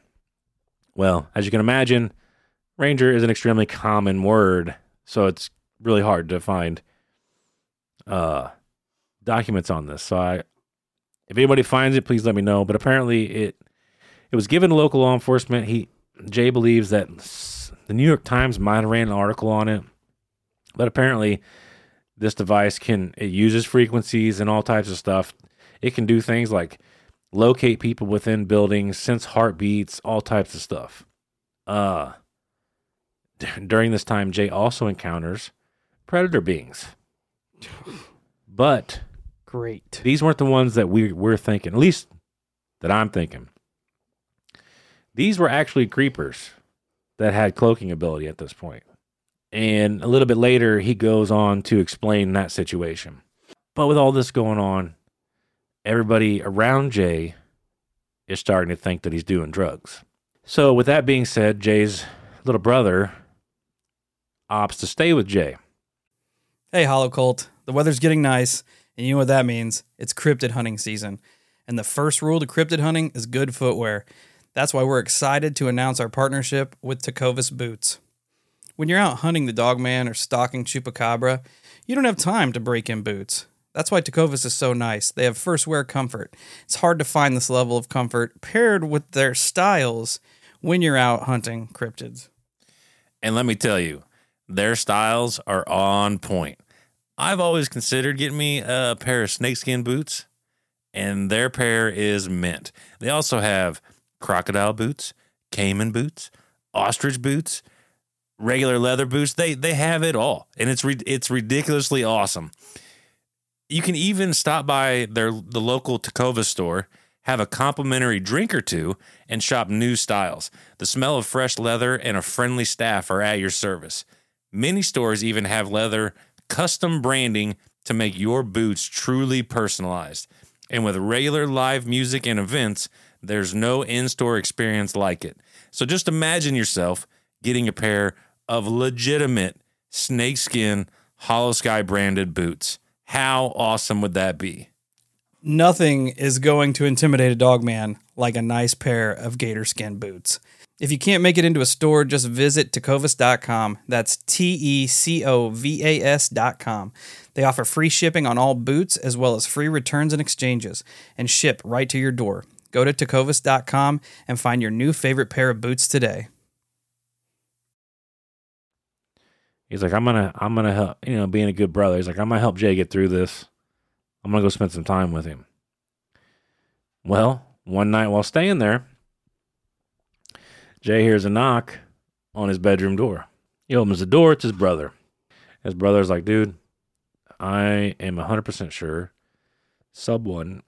B: Well, as you can imagine, ranger is an extremely common word, so it's really hard to find uh documents on this. So I if anybody finds it, please let me know. But apparently it it was given to local law enforcement. He Jay believes that the New York Times might have ran an article on it, but apparently this device can it uses frequencies and all types of stuff. It can do things like locate people within buildings, sense heartbeats, all types of stuff. Uh d- [laughs] during this time Jay also encounters predator beings. But
A: Great.
B: these weren't the ones that we we're thinking, at least that I'm thinking. These were actually creepers that had cloaking ability at this point. And a little bit later, he goes on to explain that situation. But with all this going on, everybody around Jay is starting to think that he's doing drugs. So, with that being said, Jay's little brother opts to stay with Jay.
A: Hey, Hollow Cult. The weather's getting nice, and you know what that means? It's cryptid hunting season. And the first rule to cryptid hunting is good footwear. That's why we're excited to announce our partnership with Tecovas Boots. When you're out hunting the dogman or stalking chupacabra, you don't have time to break in boots. That's why Tecovas is so nice. They have first wear comfort. It's hard to find this level of comfort paired with their styles when you're out hunting cryptids.
B: And let me tell you, their styles are on point. I've always considered getting me a pair of snakeskin boots, and their pair is mint. They also have crocodile boots, caiman boots, ostrich boots, regular leather boots. They they have it all, and it's it's ridiculously awesome. You can even stop by their the local Tecovas store, have a complimentary drink or two, and shop new styles. The smell of fresh leather and a friendly staff are at your service. Many stores even have leather custom branding to make your boots truly personalized. And with regular live music and events, there's no in store experience like it. So just imagine yourself getting a pair of legitimate snakeskin Holosky branded boots. How awesome would that be?
A: Nothing is going to intimidate a dog man like a nice pair of gator skin boots. If you can't make it into a store, just visit tecovas.com. That's T E C O V A S.com. They offer free shipping on all boots as well as free returns and exchanges and ship right to your door. Go to tecovas.com and find your new favorite pair of boots today.
B: He's like, I'm gonna, I'm gonna help. You know, being a good brother, he's like, I'm gonna help Jay get through this. I'm gonna go spend some time with him. Well, one night while staying there, Jay hears a knock on his bedroom door. He opens the door. It's his brother. His brother's like, dude, I am 100% sure someone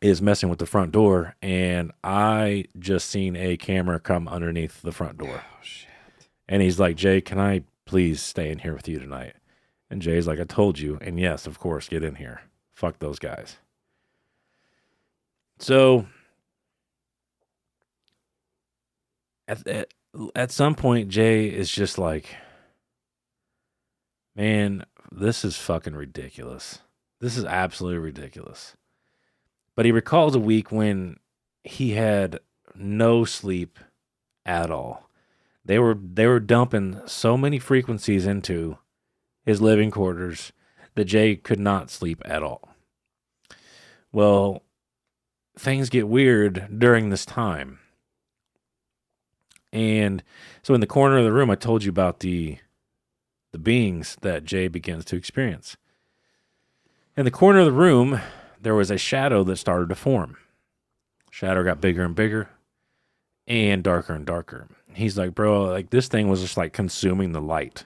B: is messing with the front door, and I just seen a camera come underneath the front door.
A: Oh, shit.
B: And he's like, Jay, can I please stay in here with you tonight? And Jay's like, I told you. And yes, of course, get in here. Fuck those guys. So at, at, at some point, Jay is just like, man, this is fucking ridiculous. This is absolutely ridiculous. But he recalls a week when he had no sleep at all. They were they were dumping so many frequencies into his living quarters that Jay could not sleep at all. Well, things get weird during this time. And so in the corner of the room I told you about the the beings that Jay begins to experience. In the corner of the room, there was a shadow that started to form. Shadow got bigger and bigger and darker and darker. He's like, bro, like this thing was just like consuming the light.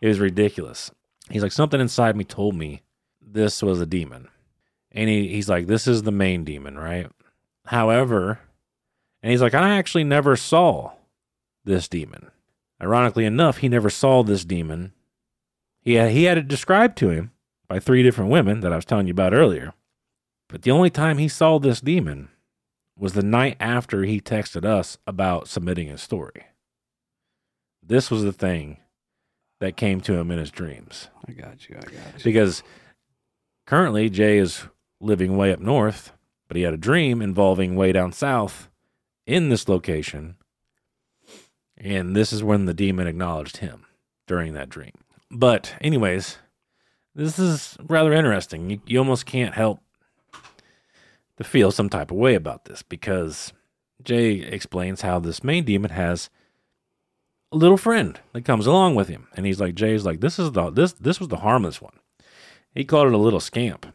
B: It was ridiculous. He's like, something inside me told me this was a demon. And he, he's like, this is the main demon, right? However, and he's like, I actually never saw this demon. Ironically enough, he never saw this demon. He had, he had it described to him by three different women that I was telling you about earlier. But the only time he saw this demon was the night after he texted us about submitting his story. This was the thing that came to him in his dreams.
A: I got you. I got you.
B: Because currently Jay is living way up north, but he had a dream involving way down south in this location. And this is when the demon acknowledged him during that dream. But, anyways, this is rather interesting. You, you almost can't help to feel some type of way about this because Jay explains how this main demon has a little friend that comes along with him, and he's like, Jay's like, this is the this this was the harmless one. He called it a little scamp.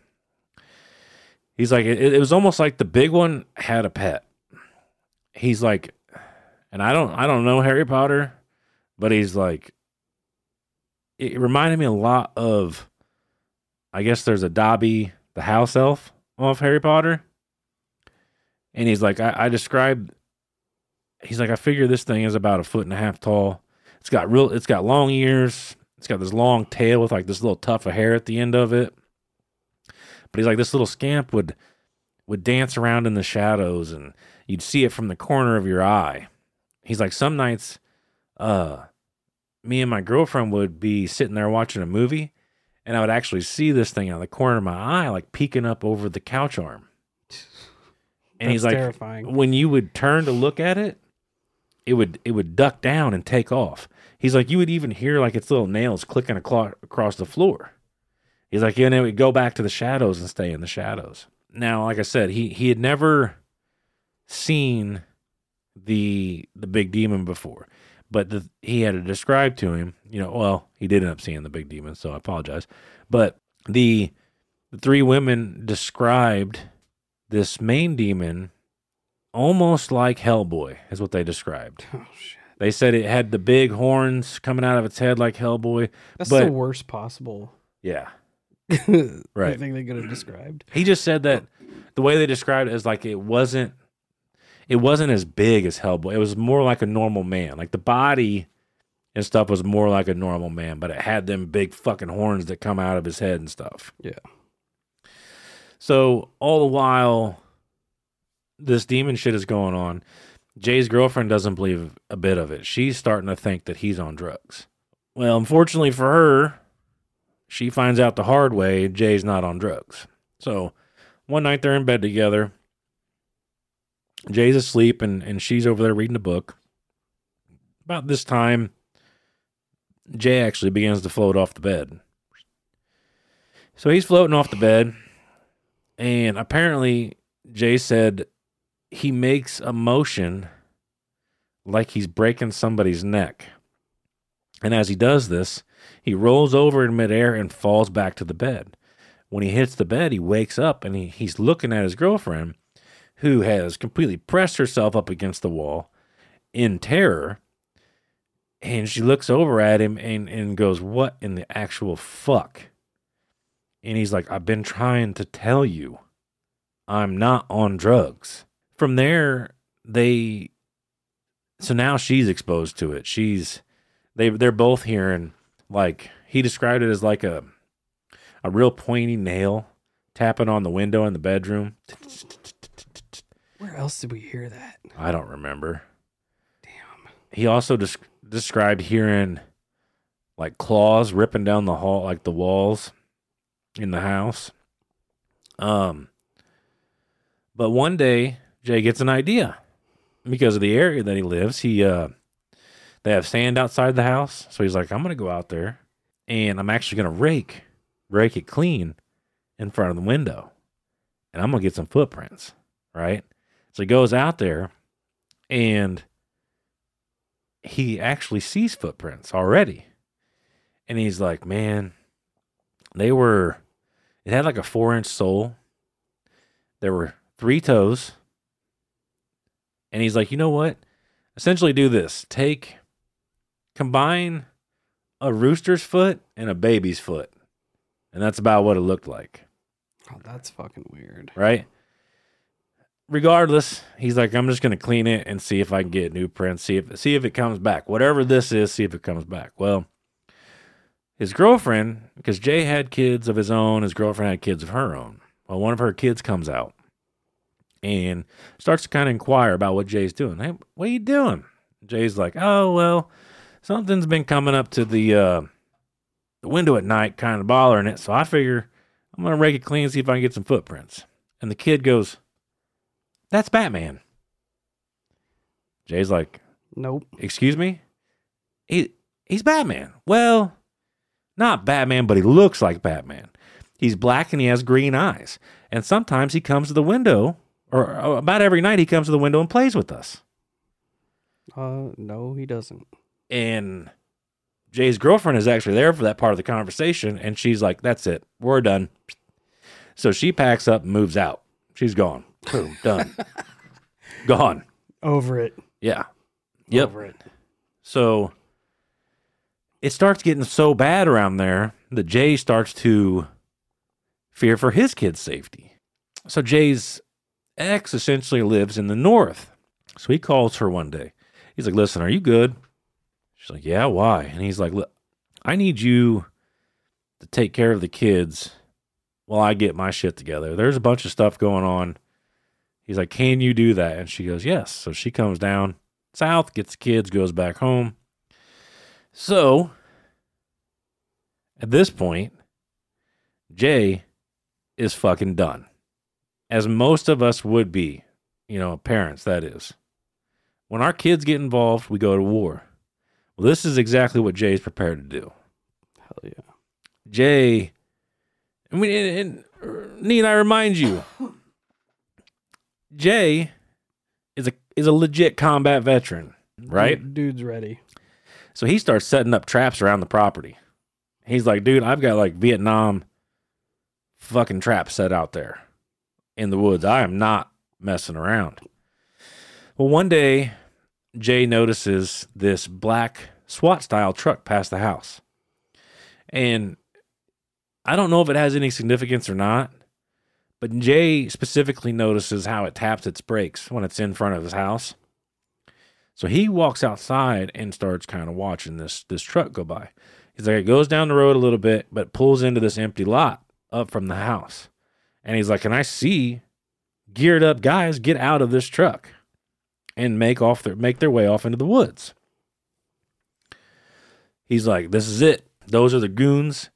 B: He's like, it, it was almost like the big one had a pet. He's like, and I don't I don't know Harry Potter, but he's like, it reminded me a lot of, I guess there's a Dobby the house elf off Harry Potter and he's like, I, I described, he's like, I figure this thing is about a foot and a half tall. It's got real. It's got long ears. It's got this long tail with like this little tuft of hair at the end of it. But he's like this little scamp would would dance around in the shadows, and you'd see it from the corner of your eye. He's like some nights, uh, me and my girlfriend would be sitting there watching a movie, and I would actually see this thing out of the corner of my eye, like peeking up over the couch arm. [sighs] And he's
A: That's
B: like,
A: terrifying.
B: when you would turn to look at it, it would it would duck down and take off. He's like, you would even hear like its little nails clicking across the floor. He's like, yeah, and it would go back to the shadows and stay in the shadows. Now, like I said, he he had never seen the the big demon before, but the, he had it described to him. You know, well, he did end up seeing the big demon, so I apologize. But the the three women described this main demon almost like Hellboy, is what they described.
A: Oh shit.
B: They said it had the big horns coming out of its head like Hellboy.
A: That's
B: But-
A: the worst possible
B: Yeah. [laughs]
A: right. thing they could have described.
B: He just said that the way they described it is like it wasn't it wasn't as big as Hellboy. It was more like a normal man. Like the body and stuff was more like a normal man, but it had them big fucking horns that come out of his head and stuff.
A: Yeah.
B: So all the while this demon shit is going on, Jay's girlfriend doesn't believe a bit of it. She's starting to think that he's on drugs. Well, unfortunately for her, she finds out the hard way Jay's not on drugs. So one night they're in bed together. Jay's asleep and, and she's over there reading a book. About this time, Jay actually begins to float off the bed. So he's floating off the bed, and apparently, Jay said he makes a motion like he's breaking somebody's neck. And as he does this, he rolls over in midair and falls back to the bed. When he hits the bed, he wakes up and he, he's looking at his girlfriend, who has completely pressed herself up against the wall in terror. And she looks over at him and, and goes, What in the actual fuck? And he's like, I've been trying to tell you, I'm not on drugs. From there, they, so now she's exposed to it. She's, they, they're both hearing, like, he described it as like a, a real pointy nail tapping on the window in the bedroom.
A: Where else did we hear that?
B: I don't remember.
A: Damn.
B: He also des- described hearing like claws ripping down the hall, like the walls in the house. Um, but one day Jay gets an idea because of the area that he lives. He uh, they have sand outside the house, so he's like, I'm gonna go out there and I'm actually gonna rake, rake it clean in front of the window, and I'm gonna get some footprints, right? So he goes out there and he actually sees footprints already. And he's like, man, they were, it had like a four inch sole. There were three toes. And he's like, you know what? Essentially, do this take, combine a rooster's foot and a baby's foot. And that's about what it looked like
A: Oh, that's fucking weird.
B: right? Regardless, he's like, I'm just gonna clean it and see if I can get new prints, see if see if it comes back. Whatever this is, see if it comes back. Well, his girlfriend, because Jay had kids of his own, his girlfriend had kids of her own. Well, one of her kids comes out and starts to kind of inquire about what Jay's doing. Hey, what are you doing? Jay's like, oh well, something's been coming up to the uh, the window at night, kind of bothering it. So I figure I'm gonna rake it clean, see if I can get some footprints. And the kid goes, That's Batman. Jay's like,
A: Nope.
B: Excuse me? He he's Batman. Well, not Batman, but he looks like Batman. He's black and he has green eyes. And sometimes he comes to the window, or uh, about every night he comes to the window and plays with us.
A: Uh, no, he doesn't.
B: And Jay's girlfriend is actually there for that part of the conversation, and she's like, "That's it, we're done." So she packs up and moves out. She's gone. Boom, done. gone.
A: Over it.
B: Yeah. Yep.
A: Over it.
B: So it starts getting so bad around there that Jay starts to fear for his kid's safety. So Jay's ex essentially lives in the north. So he calls her one day. He's like, "Listen, are you good?" She's like, Yeah, why? And he's like, Look, I need you to take care of the kids while I get my shit together. There's a bunch of stuff going on. He's like, Can you do that? And she goes, Yes. So she comes down south, gets the kids, goes back home. So at this point, Jay is fucking done. As most of us would be, you know, parents, that is. When our kids get involved, we go to war. Well, this is exactly what Jay's prepared to do.
A: Hell yeah.
B: Jay, I mean, and, and uh, need I remind you, Jay is a is a legit combat veteran, right?
A: Dude- dude's ready.
B: So he starts setting up traps around the property. He's like, dude, I've got like Vietnam fucking traps set out there in the woods. I am not messing around. Well, one day, Jay notices this black SWAT style truck pass the house. And I don't know if it has any significance or not, but Jay specifically notices how it taps its brakes when it's in front of his house. So he walks outside and starts kind of watching this this truck go by. He's like, it goes down the road a little bit, but pulls into this empty lot up from the house. And he's like, and I see geared up guys get out of this truck and make off their make their way off into the woods. He's like, this is it. Those are the goons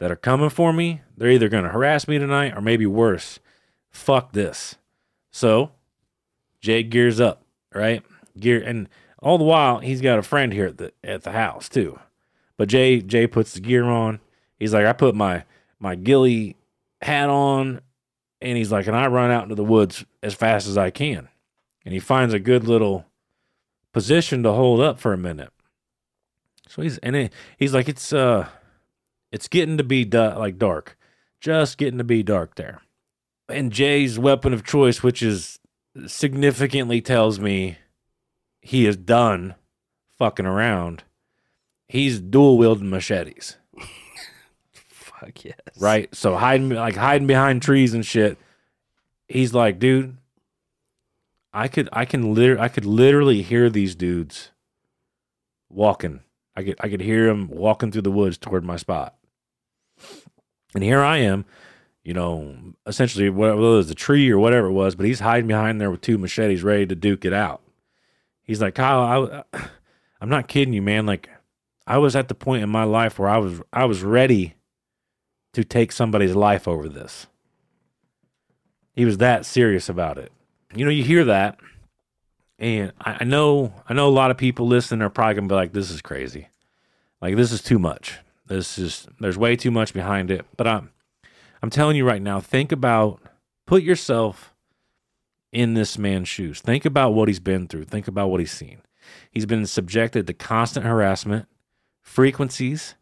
B: that are coming for me. They're either going to harass me tonight or maybe worse. Fuck this. So Jay gears up, right? Gear and all the while he's got a friend here at the at the house too. But Jay Jay puts the gear on. He's like, I put my my ghillie hat on, and he's like, and I run out into the woods as fast as I can. And he finds a good little position to hold up for a minute. So he's and it, he's like, it's uh, it's getting to be like dark, just getting to be dark there. And Jay's weapon of choice, which is significantly tells me he is done fucking around. He's dual wielding machetes, [laughs]
A: Fuck yes.
B: right? So hiding like hiding behind trees and shit. He's like, dude, I could I can liter- I could literally hear these dudes walking. I could I could hear them walking through the woods toward my spot. And here I am, you know, essentially whatever it was a tree or whatever it was, but he's hiding behind there with two machetes ready to duke it out. He's like, Kyle, I, [sighs] I'm not kidding you, man. Like, I was at the point in my life where I was I was ready to take somebody's life over this. He was that serious about it. You know, you hear that, and I, I know I know a lot of people listening are probably gonna be like, "This is crazy, like this is too much. This is there's way too much behind it." But I'm I'm telling you right now, think about put yourself in this man's shoes. Think about what he's been through. Think about what he's seen. He's been subjected to constant harassment, frequencies,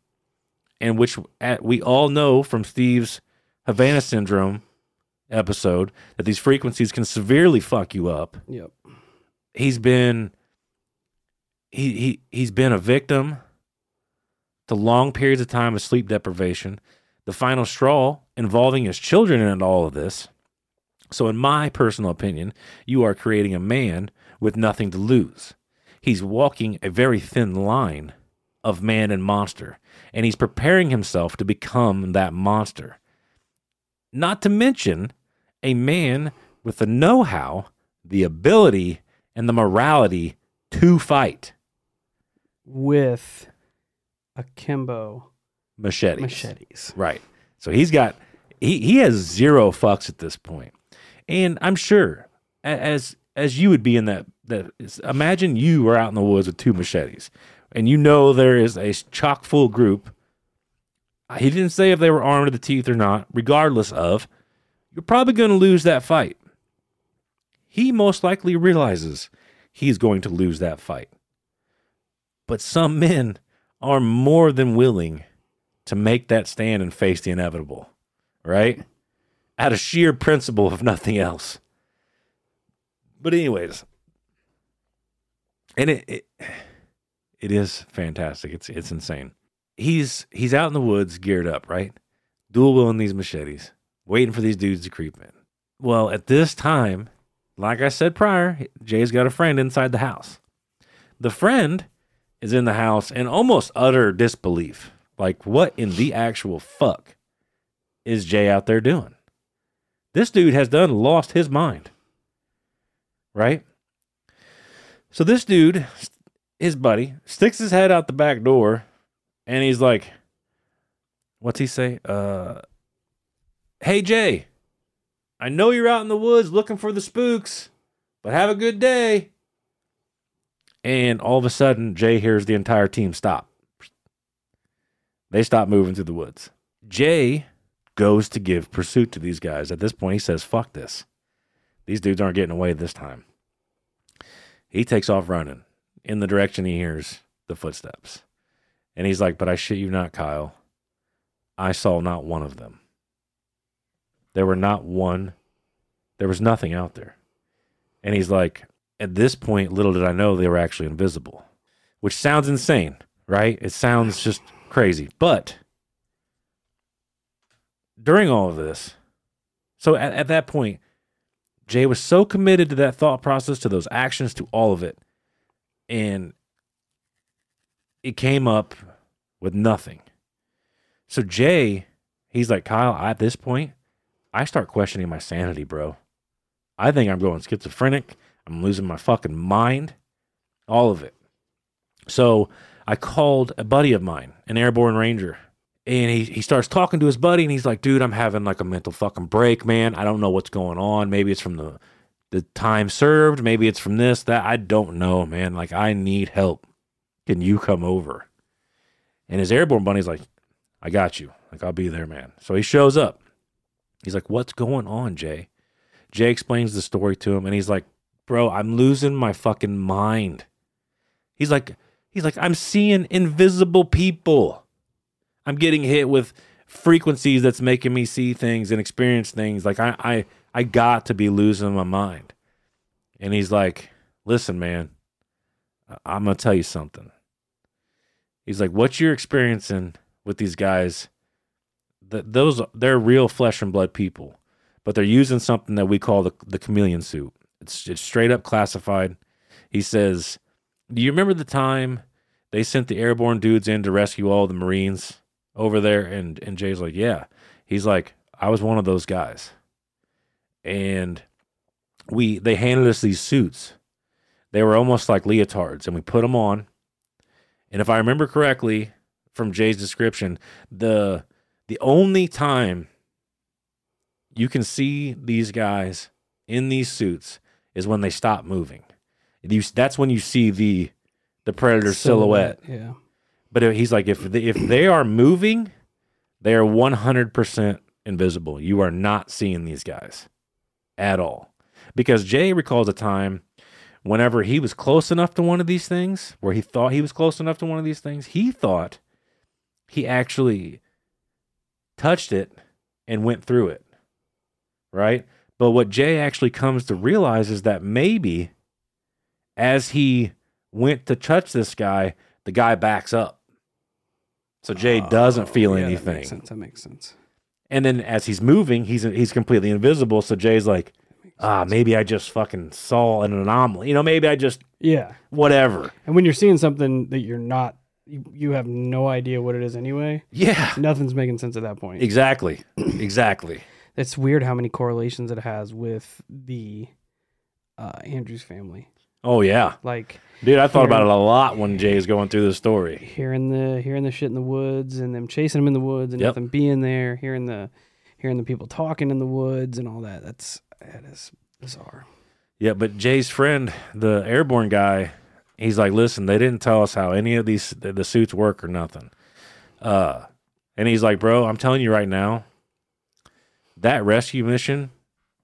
B: and which at, we all know from Steve's Havana syndrome episode that these frequencies can severely fuck you up.
A: Yep.
B: He's been he he he's been a victim to long periods of time of sleep deprivation. The final straw involving his children in all of this. So, in my personal opinion, you are creating a man with nothing to lose. He's walking a very thin line of man and monster, and he's preparing himself to become that monster. Not to mention a man with the know how, the ability, and the morality to fight
A: With akimbo
B: machetes.
A: machetes.
B: Right. So he's got he he has zero fucks at this point. And I'm sure as as you would be in that that imagine you are out in the woods with two machetes and you know there is a chock full group. Uh, he didn't say if they were armed to the teeth or not. Regardless of, you're probably going to lose that fight. He most likely realizes he's going to lose that fight. But some men are more than willing to make that stand and face the inevitable, right? Out of sheer principle, if nothing else. But anyways, and it, it it is fantastic. It's it's insane. He's he's out in the woods, geared up, right? Dual wielding these machetes, waiting for these dudes to creep in. Well, at this time, like I said prior, Jay's got a friend inside the house. The friend is in the house in almost utter disbelief. Like, what in the actual fuck is Jay out there doing? This dude has done lost his mind. Right? So this dude, his buddy, sticks his head out the back door and he's like, what's he say? Uh Hey Jay, I know you're out in the woods looking for the spooks, but have a good day. And all of a sudden, Jay hears the entire team stop. They stop moving through the woods. Jay goes to give pursuit to these guys. At this point, he says, Fuck this. These dudes aren't getting away this time. He takes off running in the direction he hears the footsteps. And he's like, But I shit you not, Kyle. I saw not one of them. There were not one, there was nothing out there. And he's like, At this point, little did I know they were actually invisible, which sounds insane, right? It sounds just crazy. But during all of this, so at, at that point, Jay was so committed to that thought process, to those actions, to all of it. And it came up with nothing. So Jay, he's like, Kyle, at this point, I start questioning my sanity, bro. I think I'm going schizophrenic. I'm losing my fucking mind. All of it. So I called a buddy of mine, an airborne ranger, and he, he starts talking to his buddy and he's like, dude, I'm having like a mental fucking break, man. I don't know what's going on. Maybe it's from the the time served, maybe it's from this, that. I don't know, man. Like I need help. Can you come over? And his airborne buddy's like, I got you. Like I'll be there, man. So he shows up. He's like, What's going on, Jay? Jay explains the story to him and he's like, Bro, I'm losing my fucking mind. He's like, he's like, I'm seeing invisible people. I'm getting hit with frequencies that's making me see things and experience things. Like I, I, I got to be losing my mind. And he's like, listen, man, I'm gonna tell you something. He's like, what you're experiencing with these guys, that those they're real flesh and blood people, but they're using something that we call the the chameleon suit. It's it's straight up classified. He says, "Do you remember the time they sent the airborne dudes in to rescue all the Marines over there?" And and Jay's like, "Yeah." He's like, "I was one of those guys." And we they handed us these suits. They were almost like leotards, and we put them on. And if I remember correctly from Jay's description, the the only time you can see these guys in these suits is when they stop moving. You, that's when you see the the predator silhouette.
A: Yeah.
B: But he's like, if they, if they are moving, they are one hundred percent invisible. You are not seeing these guys at all, because Jay recalls a time whenever he was close enough to one of these things, where he thought he was close enough to one of these things, he thought he actually touched it and went through it. Right? But what Jay actually comes to realize is that maybe as he went to touch this guy, the guy backs up. So Jay doesn't feel
A: Oh, yeah, That
B: anything.
A: makes sense. That makes sense.
B: And then as he's moving, he's he's completely invisible. So Jay's like, ah, maybe I just fucking saw an anomaly. You know, maybe I just
A: Yeah.
B: whatever.
A: And when you're seeing something that you're not, you, you have no idea what it is anyway.
B: Yeah.
A: Nothing's making sense at that point.
B: Exactly. [clears throat] exactly.
A: It's weird how many correlations it has with the uh, Andrews family.
B: Oh yeah.
A: Like
B: Dude, I thought
A: Here-
B: about it a lot when Jay's going through the story.
A: hearing the hearing the shit in the woods and them chasing them in the woods and
B: Yep.
A: nothing being there. Hearing the hearing the people talking in the woods and all that. That's that is bizarre.
B: Yeah, but Jay's friend, the airborne guy, he's like, listen, they didn't tell us how any of these the, the suits work or nothing. Uh, and he's like, bro, I'm telling you right now, that rescue mission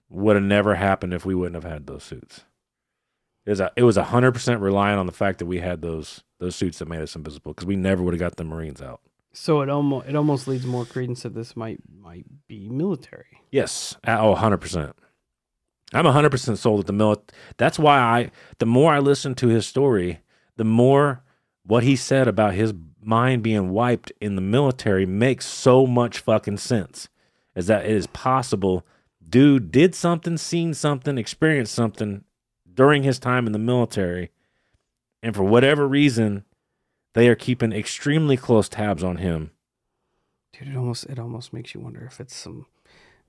B: would have never happened if we wouldn't have had those suits. It was a, it was hundred percent reliant on the fact that we had those those suits that made us invisible because we never would have got the Marines out.
A: So it almost it almost leads more credence that this might might be military.
B: Yes. Oh, 100%. I'm 100% sold at the mil. That's why I, the more I listen to his story, the more what he said about his mind being wiped in the military makes so much fucking sense. Is that it is possible. Dude did something, seen something, experienced something during his time in the military. And for whatever reason, they are keeping extremely close tabs on him.
A: Dude, it almost it almost makes you wonder if it's some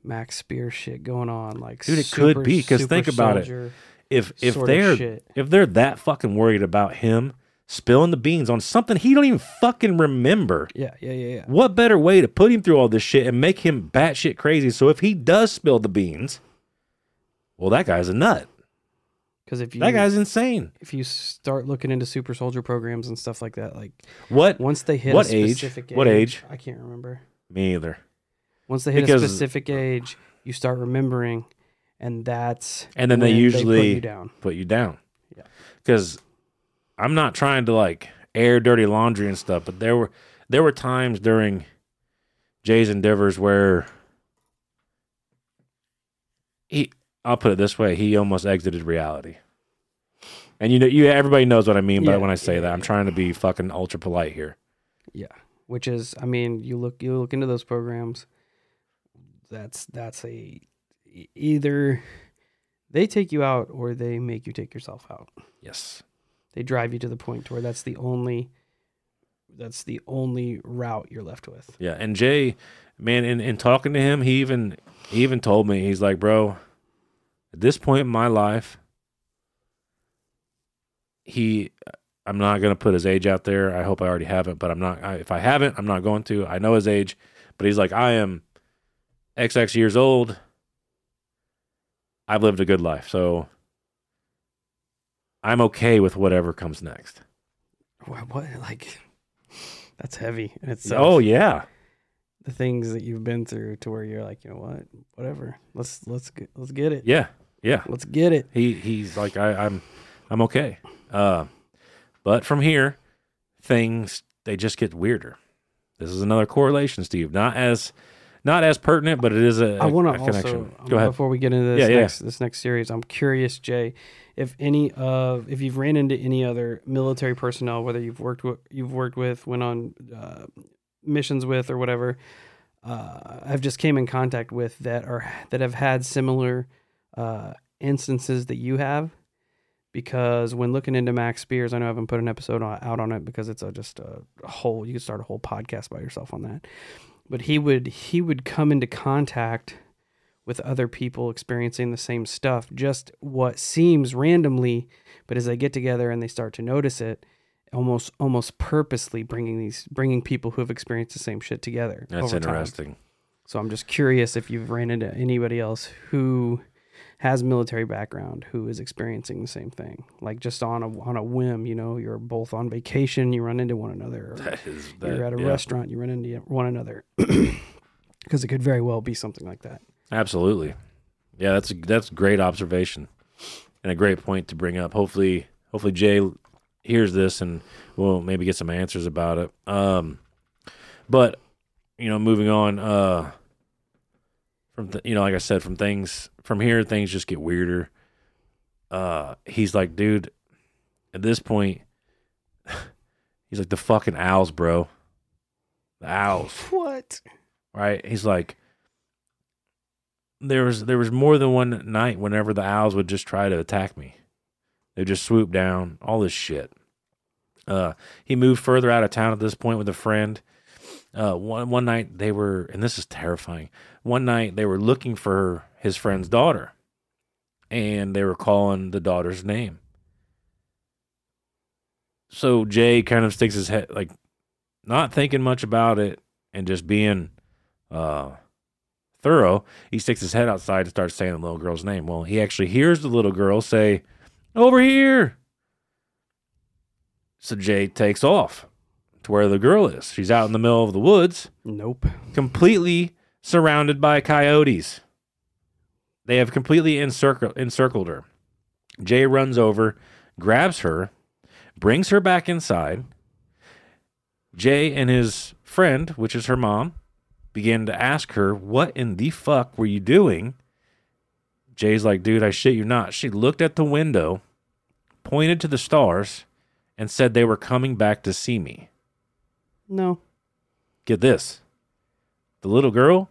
A: Max Spear shit going on. Like,
B: Dude, it could be
A: because
B: think about it. If if they're
A: shit.
B: if they're that fucking worried about him spilling the beans on something he don't even fucking remember,
A: Yeah, yeah, yeah, yeah.
B: what better way to put him through all this shit and make him batshit crazy? So if he does spill the beans, well, that guy's a nut.
A: Because if you
B: That guy's insane.
A: if you start looking into super soldier programs and stuff like that, like
B: What?
A: once they hit
B: What
A: a
B: age?
A: specific
B: What age?
A: I can't remember.
B: Me either.
A: Once they hit
B: Because-
A: a specific age, you start remembering, and that's
B: And then they
A: when put
B: usually
A: you down.
B: put you down.
A: Yeah.
B: Because I'm not trying to like air dirty laundry and stuff, but there were there were times during Jay's endeavors where he I'll put it this way, he almost exited reality. And you know you everybody knows what I mean by when I say
A: yeah,
B: that. I'm trying to be fucking ultra polite here.
A: Yeah, which is, I mean, you look you look into those programs. That's that's a either they take you out or they make you take yourself out.
B: Yes.
A: They drive you to the point where that's the only that's the only route you're left with.
B: Yeah, and Jay, man, in, in talking to him, he even he even told me he's like, bro, at this point in my life, he, I'm not gonna put his age out there. I hope I already haven't, but I'm not. I, if I haven't, I'm not going to. I know his age, but he's like, I am XX years old. I've lived a good life, so I'm okay with whatever comes next.
A: What, what like that's heavy itself.
B: Oh yeah,
A: the things that you've been through to where you're like, you know what, whatever. Let's let's get let's get it.
B: yeah, yeah.
A: Let's get it.
B: He he's like I, I'm I'm okay. Uh, but from here, things they just get weirder. This is another correlation, Steve. Not as not as pertinent, but it is a,
A: I want to also
B: connection. Go ahead.
A: before we get into this
B: Yeah, yeah.
A: next this next series. I'm curious, Jay, if any of if you've ran into any other military personnel, whether you've worked with you've worked with, went on uh, missions with, or whatever. Uh, I've just came in contact with that are that have had similar uh, instances that you have. Because when looking into Max Spiers, I know I haven't put an episode on, out on it because it's a, just a, a whole. You could start a whole podcast by yourself on that. But he would he would come into contact with other people experiencing the same stuff, just what seems randomly, but as they get together and they start to notice it, almost almost purposely bringing these bringing people who have experienced the same shit together.
B: That's
A: over time.
B: interesting.
A: So I'm just curious if you've ran into anybody else who has military background who is experiencing the same thing, like just on a on a whim. You know, you're both on vacation, you run into one another. Or [laughs]
B: That is that,
A: you're at a
B: yeah,
A: restaurant, you run into one another, [clears throat] because it could very well be something like that.
B: Absolutely. Yeah, that's a, that's great observation and a great point to bring up. Hopefully, hopefully Jay hears this and we'll maybe get some answers about it. Um, but you know, moving on. Uh, from th- you know, like I said, from things from here, things just get weirder. Uh, he's like, dude, at this point, [laughs] he's like the fucking owls, bro. The owls [laughs]
A: What?
B: right? He's like, there was there was more than one night whenever the owls would just try to attack me. They would just swoop down, all this shit. Uh, he moved further out of town at this point with a friend. Uh, one one night they were, and this is terrifying. One night they were looking for his friend's daughter, and they were calling the daughter's name. So Jay kind of sticks his head, like, not thinking much about it, and just being uh, thorough, he sticks his head outside and starts saying the little girl's name. Well, he actually hears the little girl say, Over here. So Jay takes off to where the girl is. She's out in the middle of the woods,
A: Nope.
B: completely surrounded by coyotes. They have completely encircled, encircled her. Jay runs over, grabs her, brings her back inside. Jay and his friend, which is her mom, begin to ask her, What in the fuck were you doing? Jay's like, Dude, I shit you not. She looked at the window, pointed to the stars, and said they were coming back to see me.
A: No.
B: Get this the little girl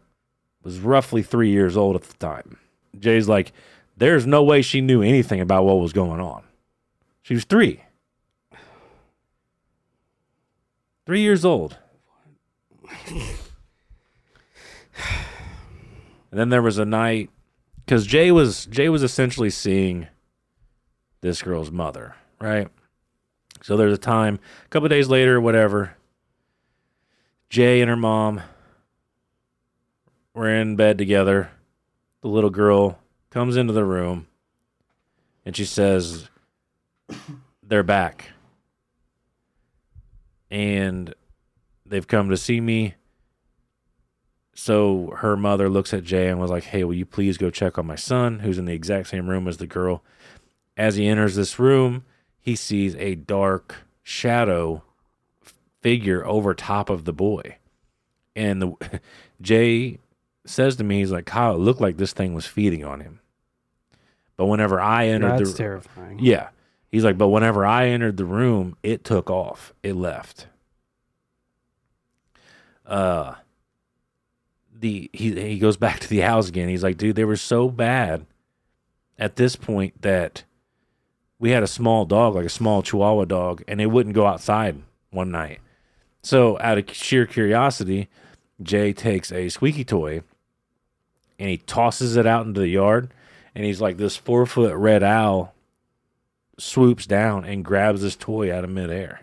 B: was roughly three years old at the time. Jay's like, There's no way she knew anything about what was going on. She was three. Three years old. and then there was a night because Jay was Jay was essentially seeing this girl's mother, right? So there's a time, a couple days later, whatever. Jay and her mom were in bed together. The little girl comes into the room and she says, They're back. And they've come to see me. So her mother looks at Jay and was like, Hey, will you please go check on my son, who's in the exact same room as the girl? As he enters this room, he sees a dark shadow figure over top of the boy. And the [laughs] Jay says to me, he's like, Kyle, it looked like this thing was feeding on him. But whenever I entered
A: That's
B: the
A: terrifying.
B: yeah. He's like, but whenever I entered the room, it took off. It left. Uh the he he goes back to the house again. He's like, dude, they were so bad at this point that we had a small dog, like a small chihuahua dog, and it wouldn't go outside one night. So out of sheer curiosity, Jay takes a squeaky toy and he tosses it out into the yard and he's like this four foot red owl swoops down and grabs this toy out of midair.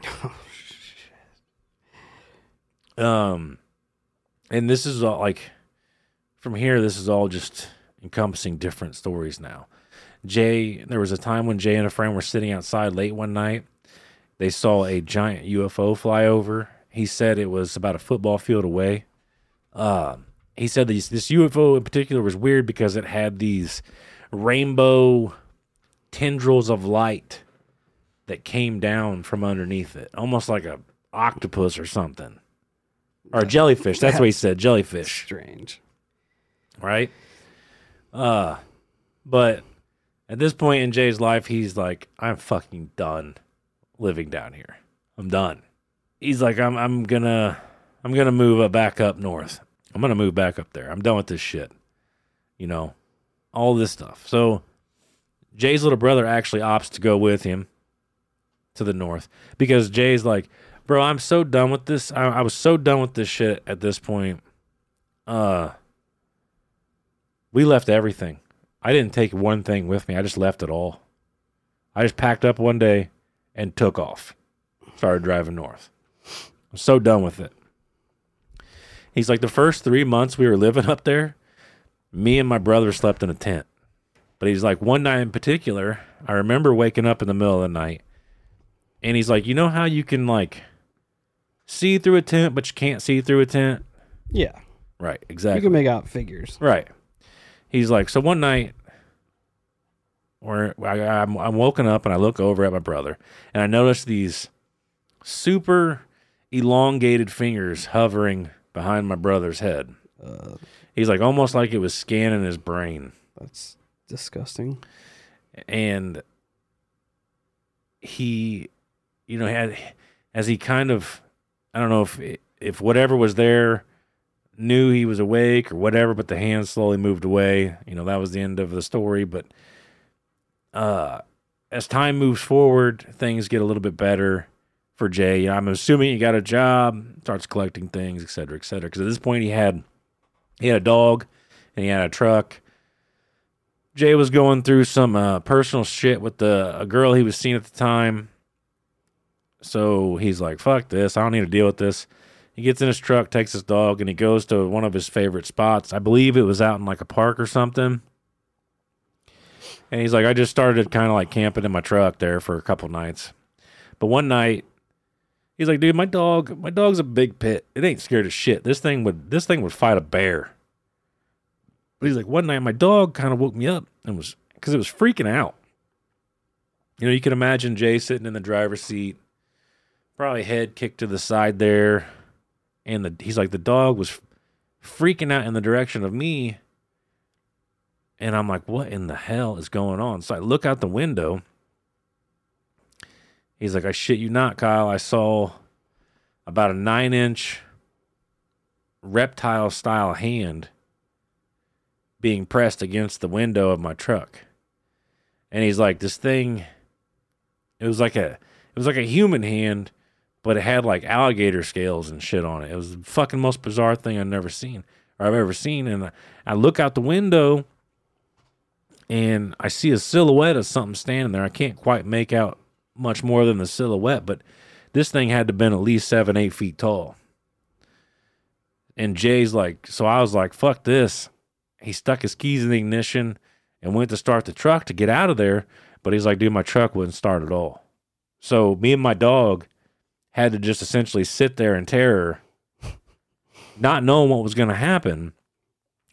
B: [laughs] um, and this is all like from here. This is all just encompassing different stories now. Jay, there was a time when Jay and a friend were sitting outside late one night. They saw a giant UFO fly over. He said it was about a football field away. Uh, he said these, this UFO in particular was weird because it had these rainbow tendrils of light that came down from underneath it, almost like a octopus or something, or jellyfish. That's what he said, jellyfish,
A: Strange.
B: right? Uh, but at this point in Jay's life, he's like, I'm fucking done living down here. I'm done. He's like, I'm, I'm gonna, I'm gonna move back up north. I'm gonna move back up there. I'm done with this shit. You know, all this stuff. So Jay's little brother actually opts to go with him to the north because Jay's like, bro, I'm so done with this. I, I was so done with this shit at this point. Uh, we left everything. I didn't take one thing with me. I just left it all. I just packed up one day and took off. Started driving north. I'm so done with it. He's like, the first three months we were living up there, me and my brother slept in a tent. But he's like, one night in particular, I remember waking up in the middle of the night, and he's like, you know how you can like see through a tent, but you can't see through a tent?
A: Yeah.
B: Right, exactly.
A: You can make out figures.
B: Right. He's like, so one night, or I, I'm, I'm woken up and I look over at my brother, and I notice these super elongated fingers hovering behind my brother's head.
A: Uh,
B: He's like almost like it was scanning his brain,
A: that's disgusting.
B: and he, you know, had as he kind of, I don't know if if whatever was there knew he was awake or whatever, but the hand slowly moved away. You know, that was the end of the story. But uh, as time moves forward, things get a little bit better for Jay. I'm assuming he got a job, starts collecting things, et cetera, et cetera. Because at this point, he had he had a dog and he had a truck. Jay was going through some uh, personal shit with the a girl he was seeing at the time. So he's like, "Fuck this! I don't need to deal with this." He gets in his truck, takes his dog, and he goes to one of his favorite spots. I believe it was out in like a park or something. And he's like, I just started kind of like camping in my truck there for a couple nights. But one night, he's like, dude, my dog, my dog's a big pit. It ain't scared of shit. This thing would, this thing would fight a bear. But he's like, one night, my dog kind of woke me up and was, because it was freaking out. You know, you can imagine Jay sitting in the driver's seat, probably head kicked to the side there, and the he's like the dog was freaking out in the direction of me, and I'm like, what in the hell is going on? So I look out the window. He's like, I shit you not, Kyle. I saw about a nine inch reptile style hand being pressed against the window of my truck. And he's like, this thing, it was like a, it was like a human hand, but it had like alligator scales and shit on it. It was the fucking most bizarre thing I've never seen or I've ever seen. And I, I look out the window and I see a silhouette of something standing there. I can't quite make out much more than the silhouette, but this thing had to been at least seven, eight feet tall. And Jay's like, so I was like, fuck this. He stuck his keys in the ignition and went to start the truck to get out of there. But he's like, dude, my truck wouldn't start at all. So me and my dog had to just essentially sit there in terror, [laughs] not knowing what was going to happen.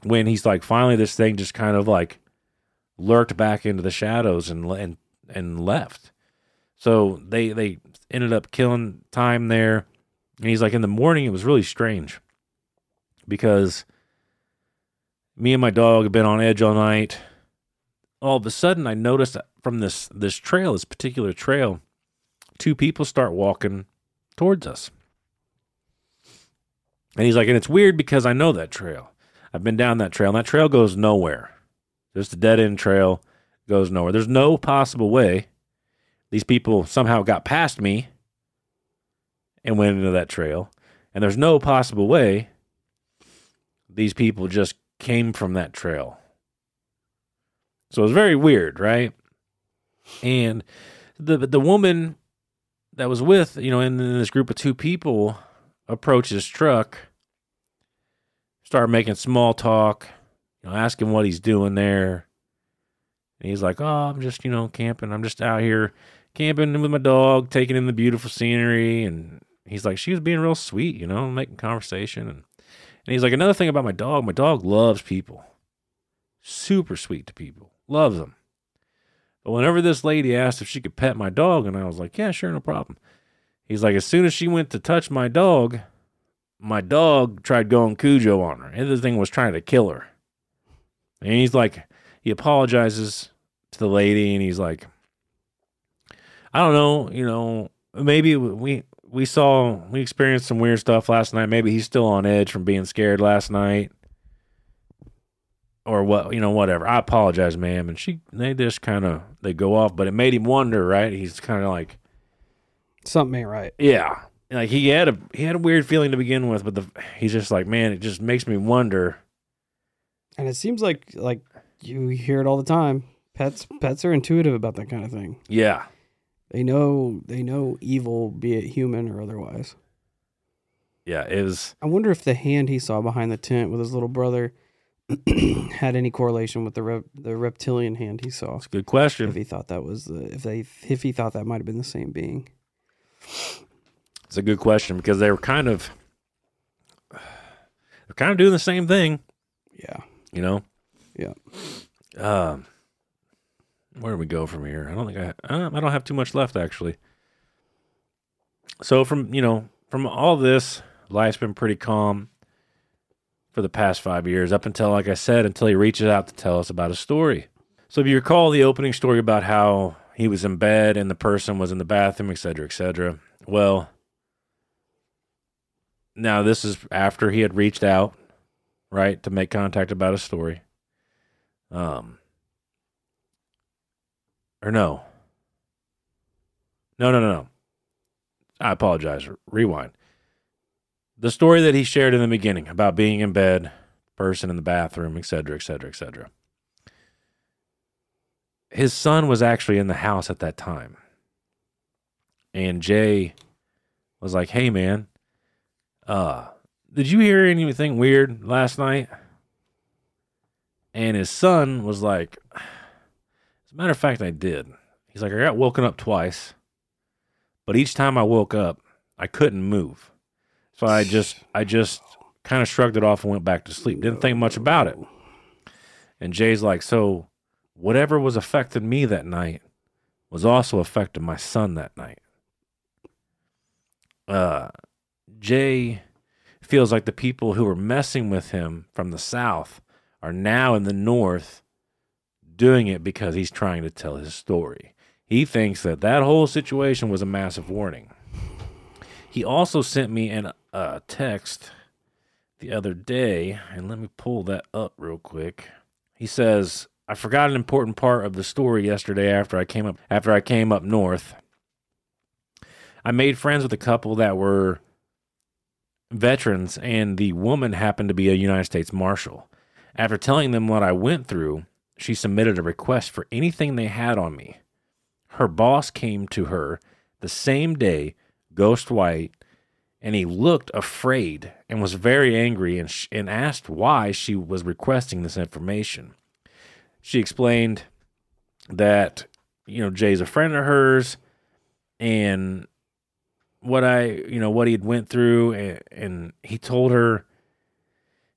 B: When he's like, finally, this thing just kind of like lurked back into the shadows and and and left. So they they ended up killing time there. And he's like, in the morning, it was really strange because me and my dog have been on edge all night. All of a sudden, I noticed from this this trail, this particular trail, two people start walking towards us. And he's like, and it's weird because I know that trail. I've been down that trail, and that trail goes nowhere. Just a dead end trail, goes nowhere. There's no possible way these people somehow got past me and went into that trail. And there's no possible way these people just came from that trail. So it was very weird, right? And the the woman that was with, you know, in, in this group of two people approached his truck, started making small talk, you know, asking what he's doing there. And he's like, Oh, I'm just, you know, camping. I'm just out here camping with my dog, taking in the beautiful scenery. And he's like, She was being real sweet, you know, making conversation. And, and he's like, Another thing about my dog, my dog loves people. Super sweet to people, loves them. But whenever this lady asked if she could pet my dog, and I was like, Yeah, sure, no problem. He's like, As soon as she went to touch my dog, my dog tried going Cujo on her. And the thing was trying to kill her. And he's like, he apologizes to the lady, and he's like, I don't know, you know, maybe we we saw we experienced some weird stuff last night. Maybe he's still on edge from being scared last night, or what, you know, whatever. I apologize, ma'am. And she, they just kind of they go off, but it made him wonder, right? He's kind of like,
A: Something ain't right.
B: yeah, like he had a he had a weird feeling to begin with, but the he's just like, man, it just makes me wonder.
A: And it seems like like you hear it all the time. Pets pets are intuitive about that kind of thing.
B: Yeah,
A: They know they know evil, be it human or otherwise.
B: yeah, it was.
A: I wonder if the hand he saw behind the tent with his little brother [clears throat] had any correlation with the rep, the reptilian hand he saw.
B: It's a good question.
A: If he thought that was the if they if he thought that might have been the same being.
B: It's a good question because they were kind of they're kind of doing the same thing,
A: Yeah.
B: you know.
A: Yeah.
B: Um, where do we go from here? I don't think I uh, I don't have too much left actually. So from you know from all this, life's been pretty calm for the past five years up until like I said until he reaches out to tell us about a story. So if you recall the opening story about how he was in bed and the person was in the bathroom, et cetera, et cetera. Well, now this is after he had reached out, right, to make contact about a story. Um, or no, no, no, no, no. I apologize. Rewind. The story that he shared in the beginning about being in bed, person in the bathroom, etc., etc., et cetera, et cetera. His son was actually in the house at that time. And Jay was like, hey, man, uh, did you hear anything weird last night? And his son was like, matter of fact, I did. He's like, I got woken up twice, but each time I woke up, I couldn't move. So I just, I just kind of shrugged it off and went back to sleep. Didn't think much about it. And Jay's like, so whatever was affecting me that night was also affecting my son that night. Uh, Jay feels like the people who were messing with him from the south are now in the north doing it because he's trying to tell his story. He thinks that that whole situation was a massive warning. He also sent me an, a text the other day, and let me pull that up real quick. He says, "I forgot an important part of the story yesterday after I came up after I came up north. I made friends with a couple that were veterans, and the woman happened to be a United States Marshal. After telling them what I went through, she submitted a request for anything they had on me. Her boss came to her the same day, ghost white, and he looked afraid and was very angry and, sh- and asked why she was requesting this information. She explained that, you know, Jay's a friend of hers and what I, you know, what he had went through and, and he told her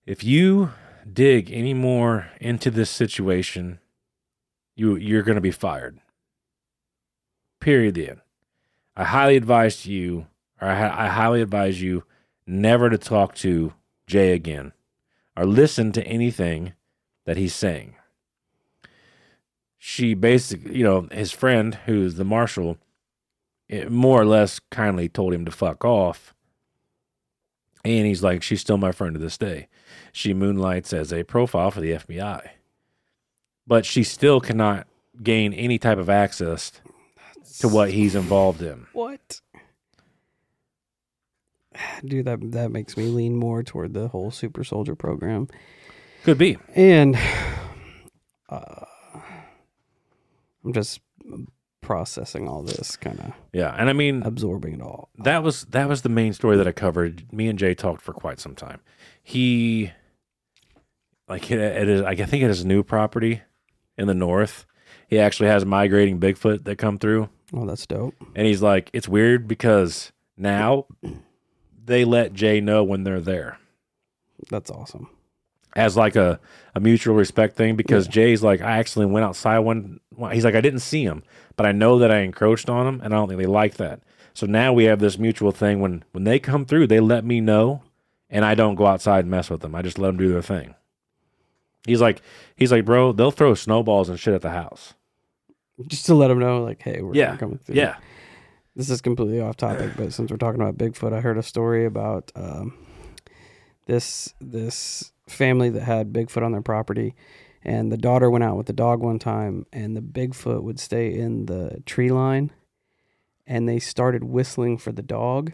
B: if you dig any more into this situation, you you're going to be fired. Period. The end. I highly advise you, or I, I highly advise you, never to talk to Jay again, or listen to anything that he's saying. She basically, you know, his friend, who's the marshal, it more or less kindly told him to fuck off. And he's like, she's still my friend to this day. She moonlights as a profile for the FBI, but she still cannot gain any type of access to what he's involved in.
A: What? Dude, that that makes me lean more toward the whole super soldier program.
B: Could be.
A: And [sighs] uh, I'm just processing all this, kind of
B: Yeah. And I mean,
A: absorbing it all.
B: that was that was the main story that I covered. Me and Jay talked for quite some time. He like it, it is I think it is a new property in the north. He actually has migrating Bigfoot that come through.
A: Oh, that's dope.
B: And he's like, it's weird because now they let Jay know when they're there
A: That's awesome.
B: as like a, a mutual respect thing because Jay's like, I actually went outside one, one- he's like, I didn't see him, but I know that I encroached on him and I don't think they like that. So now we have this mutual thing when, when they come through, they let me know and I don't go outside and mess with them. I just let them do their thing. He's like, he's like, bro, they'll throw snowballs and shit at the house.
A: Just to let them know, like, hey, we're
B: Yeah.
A: coming through.
B: Yeah.
A: This is completely off topic, but since we're talking about Bigfoot, I heard a story about um, this this family that had Bigfoot on their property, and the daughter went out with the dog one time, and the Bigfoot would stay in the tree line, and they started whistling for the dog,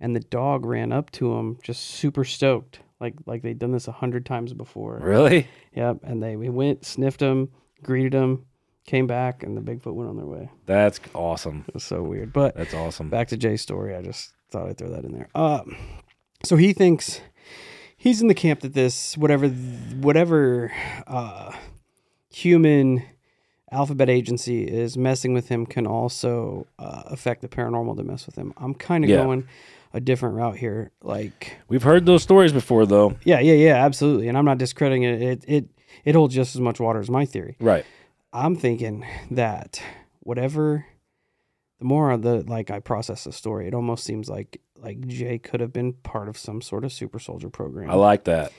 A: and the dog ran up to him just super stoked, like like they'd done this a hundred times before.
B: Really?
A: Yep, and they we went, sniffed him, greeted him, came back, and the Bigfoot went on their way.
B: That's awesome.
A: It was so weird, but
B: That's awesome.
A: back to Jay's story. I just thought I'd throw that in there. Um, so he thinks he's in the camp that this whatever whatever uh, human alphabet agency is messing with him can also uh, affect the paranormal to mess with him. I'm kind of
B: Yeah.
A: going a different route here. Like,
B: We've heard those stories before though.
A: yeah, yeah, yeah, absolutely. And I'm not discrediting it. It it it holds just as much water as my theory.
B: Right.
A: I'm thinking that whatever the more the like I process the story, it almost seems like like Jay could have been part of some sort of super soldier program.
B: I like that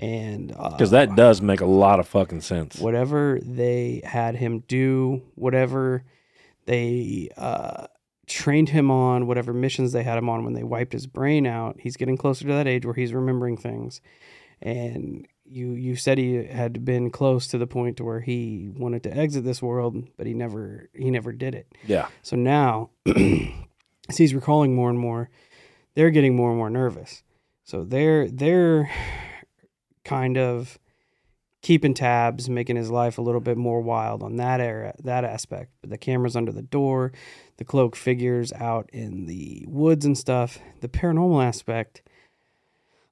A: and uh,
B: because that does make a lot of fucking sense.
A: whatever they had him do, whatever they uh, trained him on, whatever missions they had him on when they wiped his brain out, he's getting closer to that age where he's remembering things. And you you said he had been close to the point to where he wanted to exit this world, but he never he never did it.
B: Yeah.
A: So now, [clears throat] as he's recalling more and more, they're getting more and more nervous. So they're they're [sighs] kind of keeping tabs, making his life a little bit more wild on that era, that aspect. But the camera's under the door, the cloak figures out in the woods and stuff. The paranormal aspect,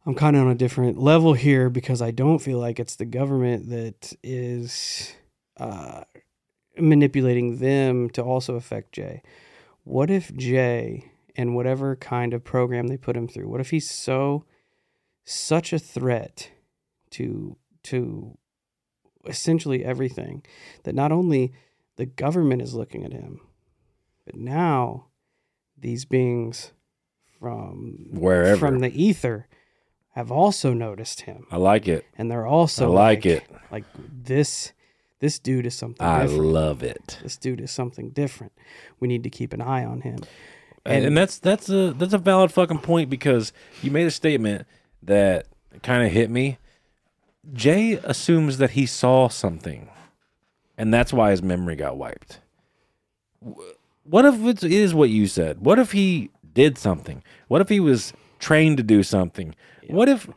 A: I'm kind of on a different level here because I don't feel like it's the government that is uh, manipulating them to also affect Jay. What if Jay and whatever kind of program they put him through, what if he's so such a threat to to essentially everything that not only the government is looking at him, but now these beings from
B: Wherever.
A: from the ether have also noticed him
B: I like it.
A: and they're also
B: I like it.
A: like this this dude is something
B: I
A: different
B: love it.
A: this dude is something different we need to keep an eye on him
B: And, and that's that's a that's a valid fucking point because you made a statement that kind of hit me. Jay assumes that he saw something, and that's why his memory got wiped. What if it is what you said? What if he did something? What if he was trained to do something? What if,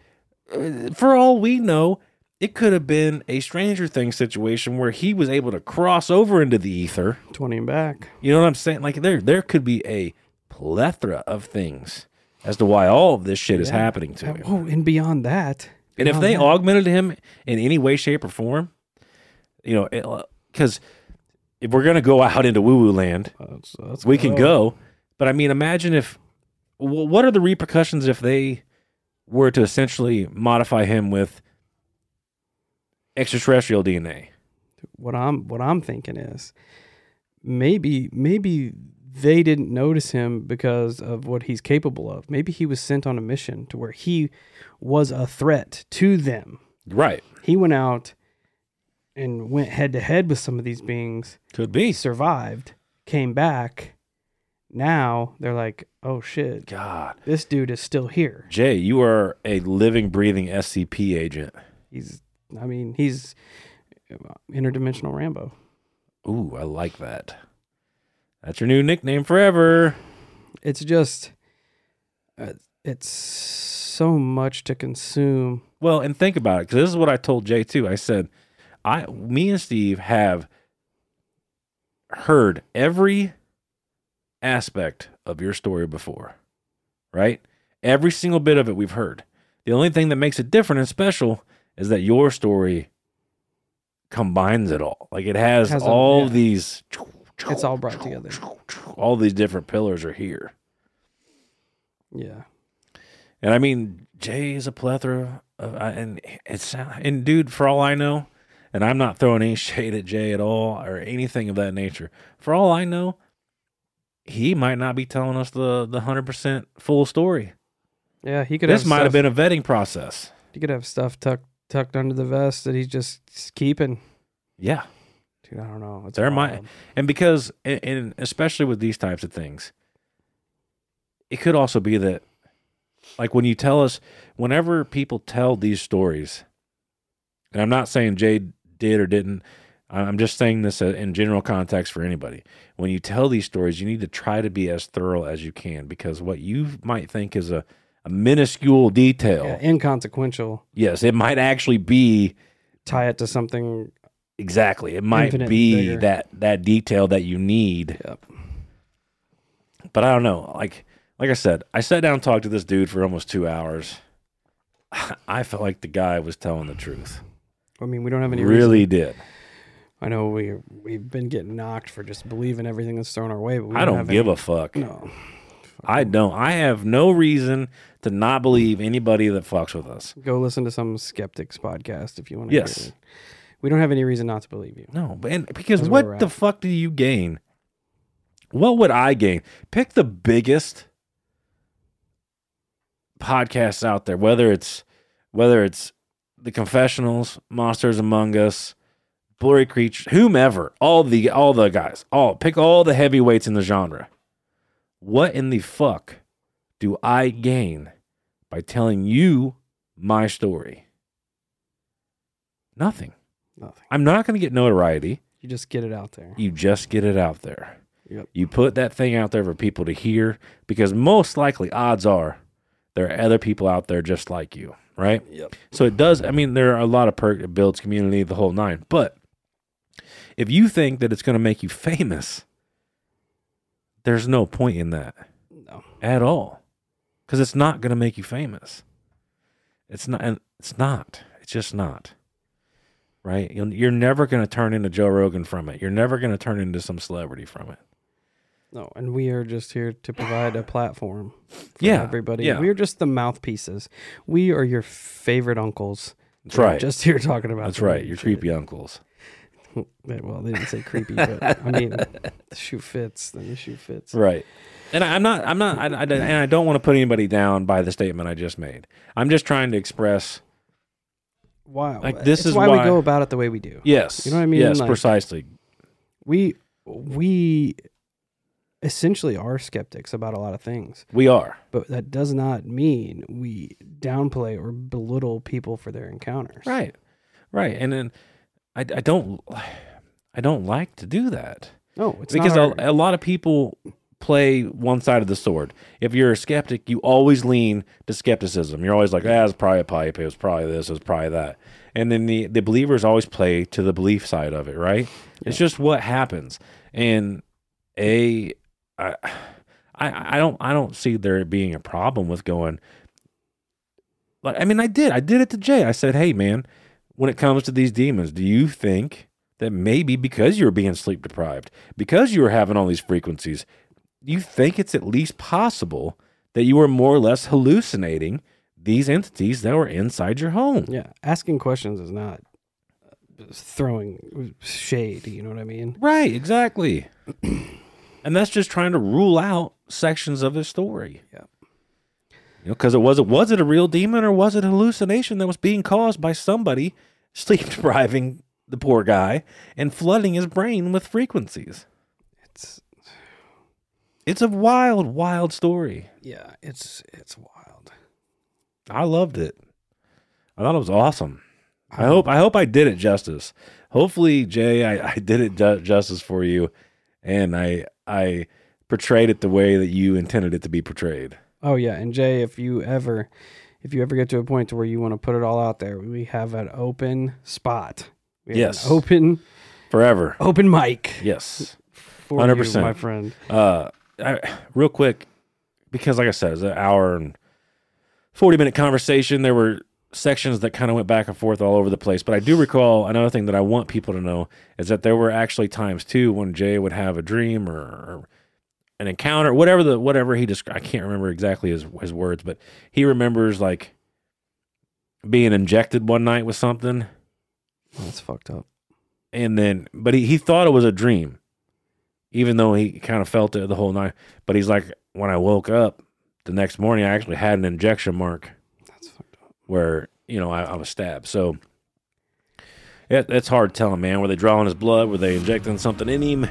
B: uh, for all we know, it could have been a Stranger Things situation where he was able to cross over into the ether.
A: Twenty and back.
B: You know what I'm saying? Like there, there could be a plethora of things as to why all of this shit is happening to him.
A: Oh, and beyond that,
B: And if
A: beyond
B: they
A: that-
B: augmented him in any way, shape, or form, you know, because uh, if we're gonna go out into woo woo land,
A: Let's- let's
B: we can go. But I mean, imagine if what are the repercussions if they were to essentially modify him with extraterrestrial DNA?
A: What I'm what I'm thinking is maybe maybe they didn't notice him because of what he's capable of. Maybe he was sent on a mission to where he was a threat to them.
B: Right.
A: He went out and went head to head with some of these beings.
B: Could be.
A: Survived, came back. Now they're like, "Oh shit,
B: God.
A: this dude is still here."
B: Jay, you are a living, breathing SCP agent.
A: He's I mean, he's uh, interdimensional Rambo.
B: Ooh, I like that. That's your new nickname forever.
A: it's just uh, it's so much to consume
B: Well, and think about it, because this is what I told Jay too. I said, I, me and Steve have heard every aspect of your story before, right? Every single bit of it we've heard. The only thing that makes it different and special is that your story combines it all. Like it has,
A: Has a-
B: all
A: yeah.
B: these.
A: It's all brought together.
B: All these different pillars are here.
A: yeah
B: And I mean, Jay is a plethora of, and it's, and dude, for all I know, and I'm not throwing any [laughs] shade at Jay at all or anything of that nature. For all I know, he might not be telling us the the hundred percent full story.
A: yeah he could have
B: This
A: have
B: might have been a vetting process.
A: he could have stuff tucked tucked under the vest that he's just keeping
B: Yeah,
A: dude i don't know it's
B: There might- and because and, and especially with these types of things, it could also be that, like when you tell us, whenever people tell these stories, and I'm not saying Jay did or didn't. I'm just saying this uh, in general context for anybody. When you tell these stories, you need to try to be as thorough as you can because what you might think is a, a minuscule detail,
A: yeah, inconsequential
B: yes, it might actually be
A: tie it to something
B: exactly. It might
A: Infinitely
B: be
A: bigger.
B: that that detail that you need.
A: Yep.
B: But I don't know. Like like I said, I sat down and talked to this dude for almost two hours. [sighs] I felt like the guy was telling the truth.
A: i mean we don't have any
B: Really
A: reason.
B: did.
A: i know we we've been getting knocked for just believing everything that's thrown our way but we
B: I don't
A: have
B: give
A: any,
B: a fuck.
A: no
B: I don't. I have no reason to not believe anybody that fucks with us.
A: go listen to some skeptics podcast if you want to
B: Yes.
A: We don't have any reason not to believe you
B: No, but and because
A: That's
B: what the
A: at.
B: fuck do you gain? What would I gain? Pick the biggest podcasts out there, whether it's whether it's the confessionals, Monsters Among Us, Blurry Creature, whomever, all the all the guys, all pick all the heavyweights in the genre. What in the fuck do I gain by telling you my story? Nothing.
A: Nothing
B: I'm not going to get notoriety.
A: you just get it out there
B: You just get it out there.
A: Yep.
B: You put that thing out there for people to hear because most likely, odds are, there are other people out there just like you, right?
A: Yep.
B: So it does. I mean, there are a lot of perks. It builds community, the whole nine. But if you think that it's going to make you famous, there's no point in that
A: no
B: at all, because it's not going to make you famous. It's not. And it's not. It's just not. Right? You'll, you're never going to turn into Joe Rogan from it. You're never going to turn into some celebrity from it.
A: No, and we are just here to provide a platform for
B: Yeah,
A: everybody.
B: yeah.
A: We are just the mouthpieces. We are your favorite uncles.
B: That's
A: We're
B: right.
A: Just here talking about
B: That's right. Your
A: shit.
B: creepy uncles. [laughs]
A: Well, they didn't say creepy, but I mean, the shoe fits. Then the shoe fits.
B: Right. And I, I'm not. I'm not. I, I, and I don't want to put anybody down by the statement I just made. I'm just trying to express.
A: Wow.
B: Like, this is
A: why,
B: why-
A: we go about it the way we do.
B: Yes.
A: You know what I mean?
B: Yes,
A: Like-
B: precisely.
A: We we essentially are skeptics about a lot of things,
B: We are.
A: but that does not mean we downplay or belittle people for their encounters.
B: Right. Right. And then I, I don't. I don't like to do that.
A: No, it's
B: because
A: not.
B: a, a lot of people play one side of the sword. If you're a skeptic, you always lean to skepticism. You're always like, ah, it's probably a pipe. It was probably this. It was probably that. And then the, the believers always play to the belief side of it, right? It's just what happens. And a, I, I, I don't, I don't see there being a problem with going. Like, I mean, I did, I did it to Jay. I said, hey, man, when it comes to these demons, do you think that maybe because you were being sleep deprived, because you were having all these frequencies, you think it's at least possible that you were more or less hallucinating these entities that were inside your home.
A: yeah, asking questions is not uh, throwing shade. You know what I mean?
B: Right, exactly. [clears throat] and that's just trying to rule out sections of his story.
A: Yeah.
B: You know, because it was it was it a real demon or was it a hallucination that was being caused by somebody [laughs] sleep depriving the poor guy and flooding his brain with frequencies?
A: It's
B: a wild, wild story.
A: yeah, it's it's wild.
B: I loved it. I thought it was awesome. I hope I hope I did it justice. Hopefully, Jay, I, I did it ju- justice for you, and I I portrayed it the way that you intended it to be portrayed.
A: Oh yeah, and Jay, if you ever if you ever get to a point to where you want to put it all out there, we have an open spot. We have an
B: Yes.
A: open
B: Forever.
A: open mic
B: Yes. 100%.
A: my friend.
B: Uh, I, real quick, because like I said, it's an hour and forty minute conversation. There were sections that kind of went back and forth all over the place. But I do recall another thing that I want people to know is that there were actually times too when Jay would have a dream or, or an encounter, whatever the whatever he described. I can't remember exactly his his words, but he remembers like being injected one night with something
A: That's fucked up.
B: and then but he, he thought it was a dream even though he kind of felt it the whole night but he's like when i woke up the next morning i actually had an injection mark
A: That's fucked up.
B: where you know i, I was stabbed. So it, it's hard telling man. Were they drawing his blood? Were they injecting something in him?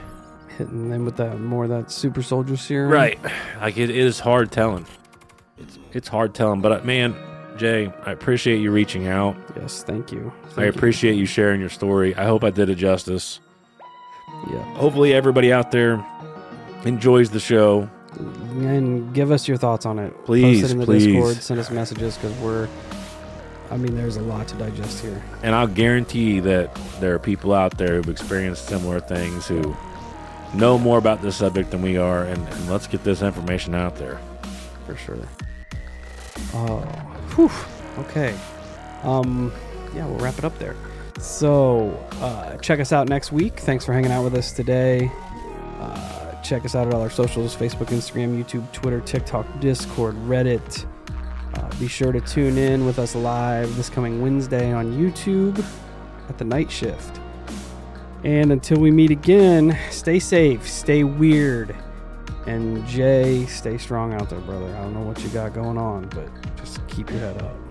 A: Hitting them with that more of that super soldier serum.
B: right. Like it, it is hard telling. It's, it's hard telling. But uh, man jay i appreciate you reaching out.
A: Yes, thank you.
B: i
A: Thank you.
B: appreciate you sharing your story. I hope i did it justice
A: Yeah.
B: hopefully everybody out there enjoys the show
A: And give us your thoughts on it.
B: Please,
A: Post it in the
B: please.
A: Discord. Send us messages because we're. I mean, there's a lot to digest here.
B: And I'll guarantee that there are people out there who've experienced similar things who know more about this subject than we are. And, and let's get this information out there.
A: for sure. Oh, whew. Okay. Um, yeah, we'll wrap it up there. So, uh, check us out next week. Thanks for hanging out with us today. Uh, check us out at all our socials Facebook, Instagram, YouTube, Twitter, TikTok, Discord, Reddit. Uh, be sure to tune in with us live this coming Wednesday on YouTube at the night shift. And until we meet again, stay safe, stay weird. And Jay, stay strong out there, brother. I don't know what you got going on, but just keep your head up.